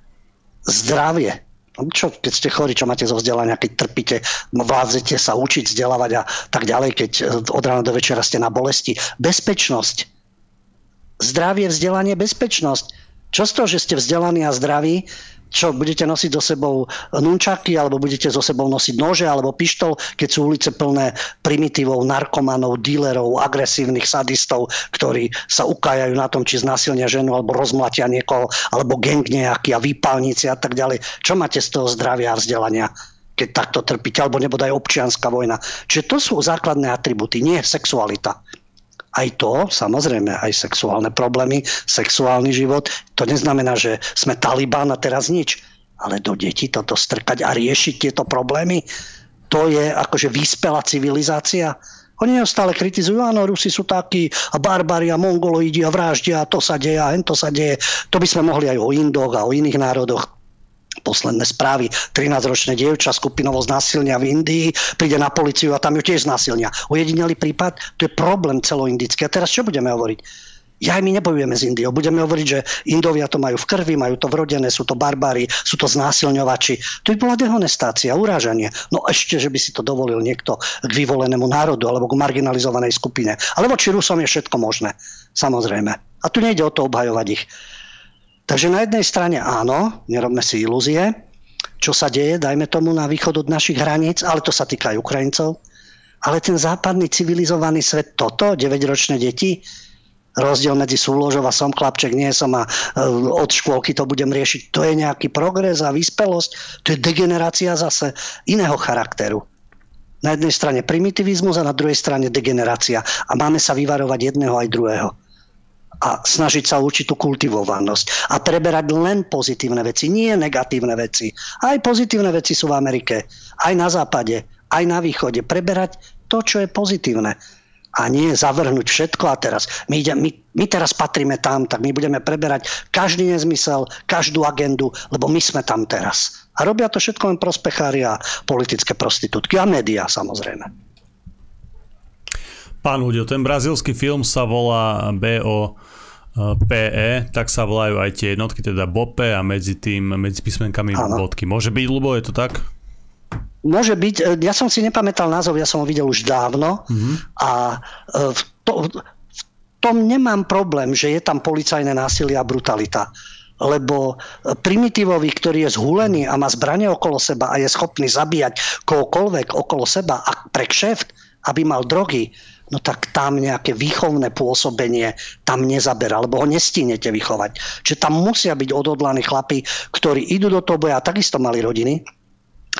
zdravie. Čo, keď ste chorí, čo máte zo vzdelania, keď trpíte, vládzete sa učiť, vzdelávať a tak ďalej, keď e, od rána do večera ste na bolesti. Bezpečnosť. Zdravie, vzdelanie, bezpečnosť. Čo z toho, že ste vzdelaní a zdraví, čo budete nosiť so sebou nunčaky, alebo budete so sebou nosiť nože alebo pištol, keď sú ulice plné primitívov, narkomanov, dílerov, agresívnych sadistov, ktorí sa ukájajú na tom, či znásilnia ženu alebo rozmlatia niekoho, alebo gang nejaký a výpalníci a tak ďalej. Čo máte z toho zdravia a vzdelania? keď takto trpíte, alebo nebodaj občianská vojna. Čiže to sú základné atributy, nie sexualita. Aj to, samozrejme, aj sexuálne problémy, sexuálny život. To neznamená, že sme Taliban a teraz nič. Ale do detí toto strkať a riešiť tieto problémy, to je akože vyspelá civilizácia. Oni neustále kritizujú, áno, Rusi sú takí a barbari a mongoloidi a vraždia a to sa deje a to sa deje. To by sme mohli aj o Indoch a o iných národoch posledné správy. 13-ročné dievča skupinovo znásilnia v Indii, príde na policiu a tam ju tiež znásilnia. Ujedinelý prípad, to je problém celoindický. A teraz čo budeme hovoriť? Ja my nebojujeme s Indiou. Budeme hovoriť, že Indovia to majú v krvi, majú to vrodené, sú to barbári, sú to znásilňovači. To by bola dehonestácia, urážanie. No ešte, že by si to dovolil niekto k vyvolenému národu alebo k marginalizovanej skupine. Ale voči Rusom je všetko možné. Samozrejme. A tu nejde o to obhajovať ich. Takže na jednej strane áno, nerobme si ilúzie, čo sa deje, dajme tomu na východ od našich hraníc, ale to sa týka aj Ukrajincov. Ale ten západný civilizovaný svet, toto, 9-ročné deti, rozdiel medzi súložov a som chlapček, nie som a e, od škôlky to budem riešiť. To je nejaký progres a vyspelosť, to je degenerácia zase iného charakteru. Na jednej strane primitivizmus a na druhej strane degenerácia. A máme sa vyvarovať jedného aj druhého a snažiť sa učiť tú kultivovanosť a preberať len pozitívne veci, nie negatívne veci. Aj pozitívne veci sú v Amerike, aj na západe, aj na východe. Preberať to, čo je pozitívne a nie zavrhnúť všetko a teraz my, ide, my, my teraz patríme tam, tak my budeme preberať každý nezmysel, každú agendu, lebo my sme tam teraz. A robia to všetko len prospechári a politické prostitútky a médiá samozrejme. Pán Udio, ten brazilský film sa volá BO PE, tak sa volajú aj tie jednotky, teda BOPE a medzi tým, medzi písmenkami Áno. bodky. Môže byť, Lubo, je to tak? Môže byť, e, ja som si nepamätal názov, ja som ho videl už dávno mm-hmm. a e, v, to, v tom nemám problém, že je tam policajné násilie a brutalita lebo e, primitívovi, ktorý je zhulený a má zbranie okolo seba a je schopný zabíjať kohokoľvek okolo seba a pre kšeft, aby mal drogy, no tak tam nejaké výchovné pôsobenie tam nezabera, lebo ho nestínete vychovať. Čiže tam musia byť odhodlaní chlapi, ktorí idú do toho boja a takisto mali rodiny,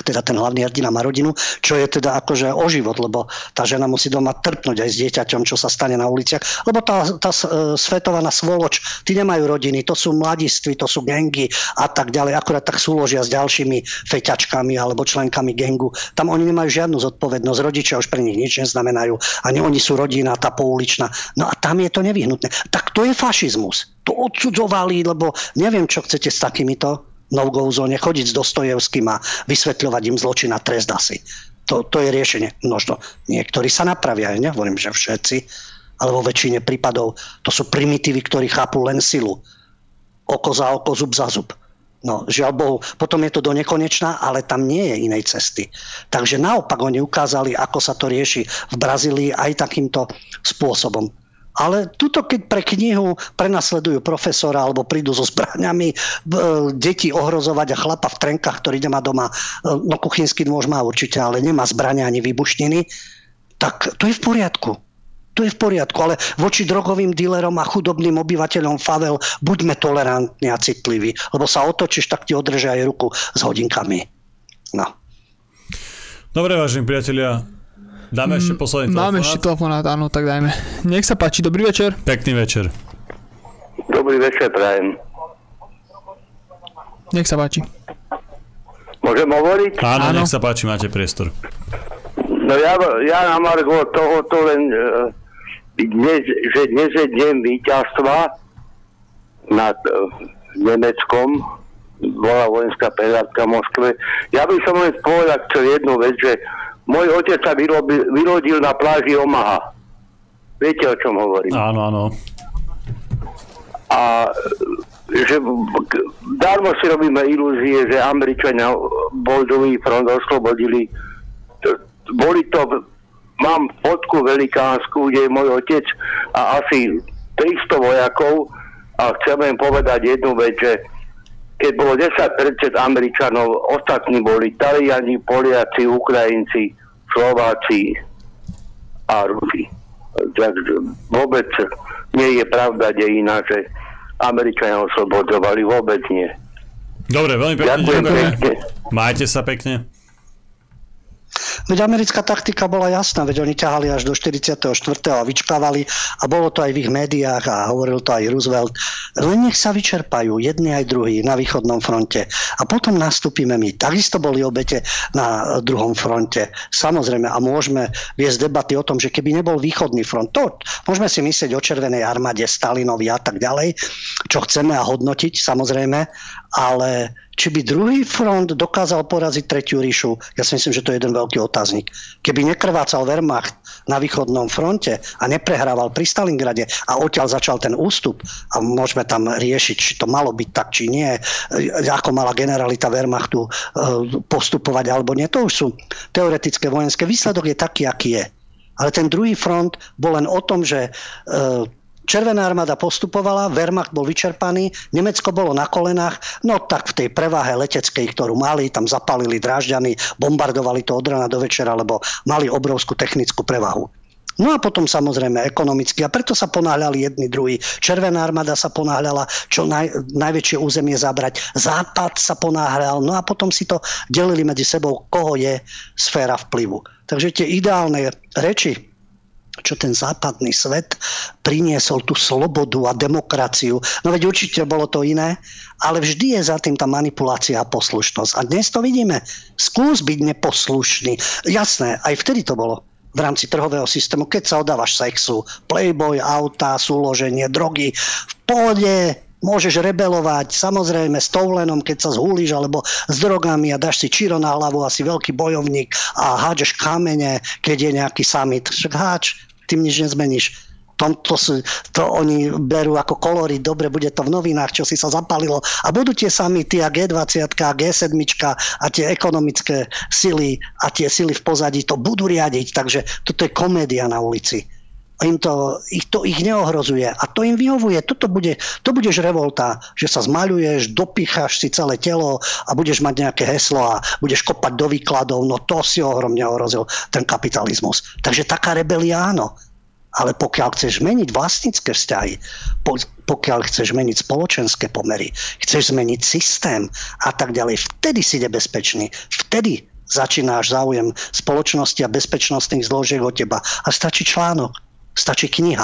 teda ten hlavný hrdina má rodinu, čo je teda akože o život, lebo tá žena musí doma trpnúť aj s dieťaťom, čo sa stane na uliciach, lebo tá, tá e, svetovaná svoloč, tí nemajú rodiny, to sú mladiství, to sú gengy a tak ďalej, akurát tak súložia s ďalšími feťačkami alebo členkami gengu. Tam oni nemajú žiadnu zodpovednosť, rodičia už pre nich nič neznamenajú, ani oni sú rodina, tá pouličná. No a tam je to nevyhnutné. Tak to je fašizmus. To odsudzovali, lebo neviem, čo chcete s takýmito no-go zóne, chodiť s Dostojevským a vysvetľovať im zločin a trest asi. To, to je riešenie. Možno niektorí sa napravia, ja nehovorím, že všetci, ale vo väčšine prípadov to sú primitívy, ktorí chápu len silu. Oko za oko, zub za zub. No, žiaľ Bohu, potom je to do nekonečná, ale tam nie je inej cesty. Takže naopak oni ukázali, ako sa to rieši v Brazílii aj takýmto spôsobom. Ale tuto, keď pre knihu prenasledujú profesora alebo prídu so zbraniami, e, deti ohrozovať a chlapa v trenkách, ktorý nemá doma, e, no kuchynský nôž má určite, ale nemá zbrania ani výbušniny, tak to je v poriadku. To je v poriadku, ale voči drogovým dílerom a chudobným obyvateľom Favel buďme tolerantní a citliví, lebo sa otočíš, tak ti održia aj ruku s hodinkami. No. Dobre, vážení priatelia, Dáme mm, ešte posledný telefonát? Máme ešte telefonát, áno, tak dajme. Nech sa páči, dobrý večer. Pekný večer. Dobrý večer, prajem. Nech sa páči. Môžem hovoriť? Áno, áno. nech sa páči, máte priestor. No ja, ja na Margo tohoto len, uh, dnes, že dnes je deň víťazstva nad uh, Nemeckom, bola vojenská prehľadka v Moskve. Ja by som len povedal čo jednu vec, že môj otec sa vyrobil, vyrodil na pláži Omaha. Viete, o čom hovorím? Áno, áno. A že dávno si robíme ilúzie, že Američania Boldový front oslobodili. Boli to, mám fotku velikánsku, kde je môj otec a asi 300 vojakov a chcem im povedať jednu vec, že keď bolo 10% Američanov, ostatní boli Taliani, Poliaci, Ukrajinci, Slováci a Rusi. Vôbec nie je pravda dejina, že Američania oslobodzovali, vôbec nie. Dobre, veľmi pekne ďakujem. Majte sa pekne. Veď americká taktika bola jasná, veď oni ťahali až do 44. a vyčkávali a bolo to aj v ich médiách a hovoril to aj Roosevelt. Len nech sa vyčerpajú jedni aj druhí na východnom fronte a potom nastúpime my. Takisto boli obete na druhom fronte. Samozrejme a môžeme viesť debaty o tom, že keby nebol východný front, to môžeme si myslieť o Červenej armáde, Stalinovi a tak ďalej, čo chceme a hodnotiť samozrejme, ale či by druhý front dokázal poraziť tretiu ríšu, ja si myslím, že to je jeden veľký otáznik. Keby nekrvácal Wehrmacht na východnom fronte a neprehrával pri Stalingrade a odtiaľ začal ten ústup a môžeme tam riešiť, či to malo byť tak, či nie, ako mala generalita Wehrmachtu e, postupovať alebo nie. To už sú teoretické vojenské. Výsledok je taký, aký je. Ale ten druhý front bol len o tom, že e, Červená armáda postupovala, Wehrmacht bol vyčerpaný, Nemecko bolo na kolenách, no tak v tej prevahe leteckej, ktorú mali, tam zapalili drážďany, bombardovali to od rana do večera, lebo mali obrovskú technickú prevahu. No a potom samozrejme ekonomicky. A preto sa ponáhľali jedni druhí. Červená armáda sa ponáhľala čo naj, najväčšie územie zabrať. Západ sa ponáhľal. No a potom si to delili medzi sebou, koho je sféra vplyvu. Takže tie ideálne reči čo ten západný svet priniesol tú slobodu a demokraciu. No veď určite bolo to iné, ale vždy je za tým tá manipulácia a poslušnosť. A dnes to vidíme. Skús byť neposlušný. Jasné, aj vtedy to bolo v rámci trhového systému, keď sa odávaš sexu, playboy, auta, súloženie, drogy, v pohode môžeš rebelovať, samozrejme s toulenom, keď sa zhúliš, alebo s drogami a dáš si čiro na hlavu, asi veľký bojovník a hádžeš kamene, keď je nejaký summit. Však háč, tým nič nezmeníš. To, to, sú, to oni berú ako kolory, dobre, bude to v novinách, čo si sa zapalilo. A budú tie samity a G20 a G7 a tie ekonomické sily a tie sily v pozadí to budú riadiť. Takže toto je komédia na ulici im to, ich, to ich neohrozuje a to im vyhovuje. Toto bude, to budeš revolta, že sa zmaľuješ, dopicháš si celé telo a budeš mať nejaké heslo a budeš kopať do výkladov, no to si ohromne ohrozil ten kapitalizmus. Takže taká rebelia áno. Ale pokiaľ chceš meniť vlastnícke vzťahy, pokiaľ chceš meniť spoločenské pomery, chceš zmeniť systém a tak ďalej, vtedy si nebezpečný. Vtedy začínáš záujem spoločnosti a bezpečnostných zložiek od teba. A stačí článok Stačí kniha.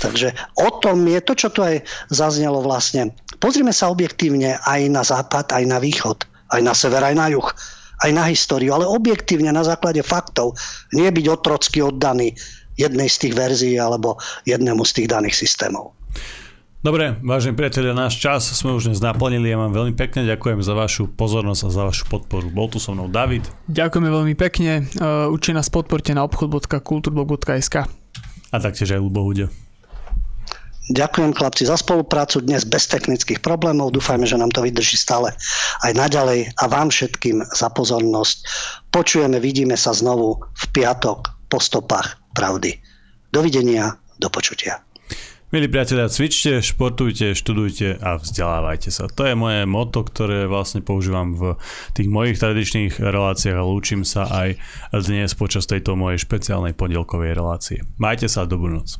Takže o tom je to, čo tu aj zaznelo vlastne. Pozrime sa objektívne aj na západ, aj na východ, aj na sever, aj na juh, aj na históriu, ale objektívne na základe faktov. Nie byť otrocky oddaný jednej z tých verzií alebo jednému z tých daných systémov. Dobre, vážení priatelia, náš čas sme už dnes naplnili. Ja vám veľmi pekne ďakujem za vašu pozornosť a za vašu podporu. Bol tu so mnou David. Ďakujeme veľmi pekne. Uh, určite nás podporte na obchod.kulturblog.sk A taktiež aj Lubo Hudia. Ďakujem chlapci za spoluprácu dnes bez technických problémov. Dúfajme, že nám to vydrží stále aj naďalej a vám všetkým za pozornosť. Počujeme, vidíme sa znovu v piatok po stopách pravdy. Dovidenia, do počutia. Milí priatelia, cvičte, športujte, študujte a vzdelávajte sa. To je moje moto, ktoré vlastne používam v tých mojich tradičných reláciách a lúčim sa aj dnes počas tejto mojej špeciálnej podielkovej relácie. Majte sa, dobrú noc.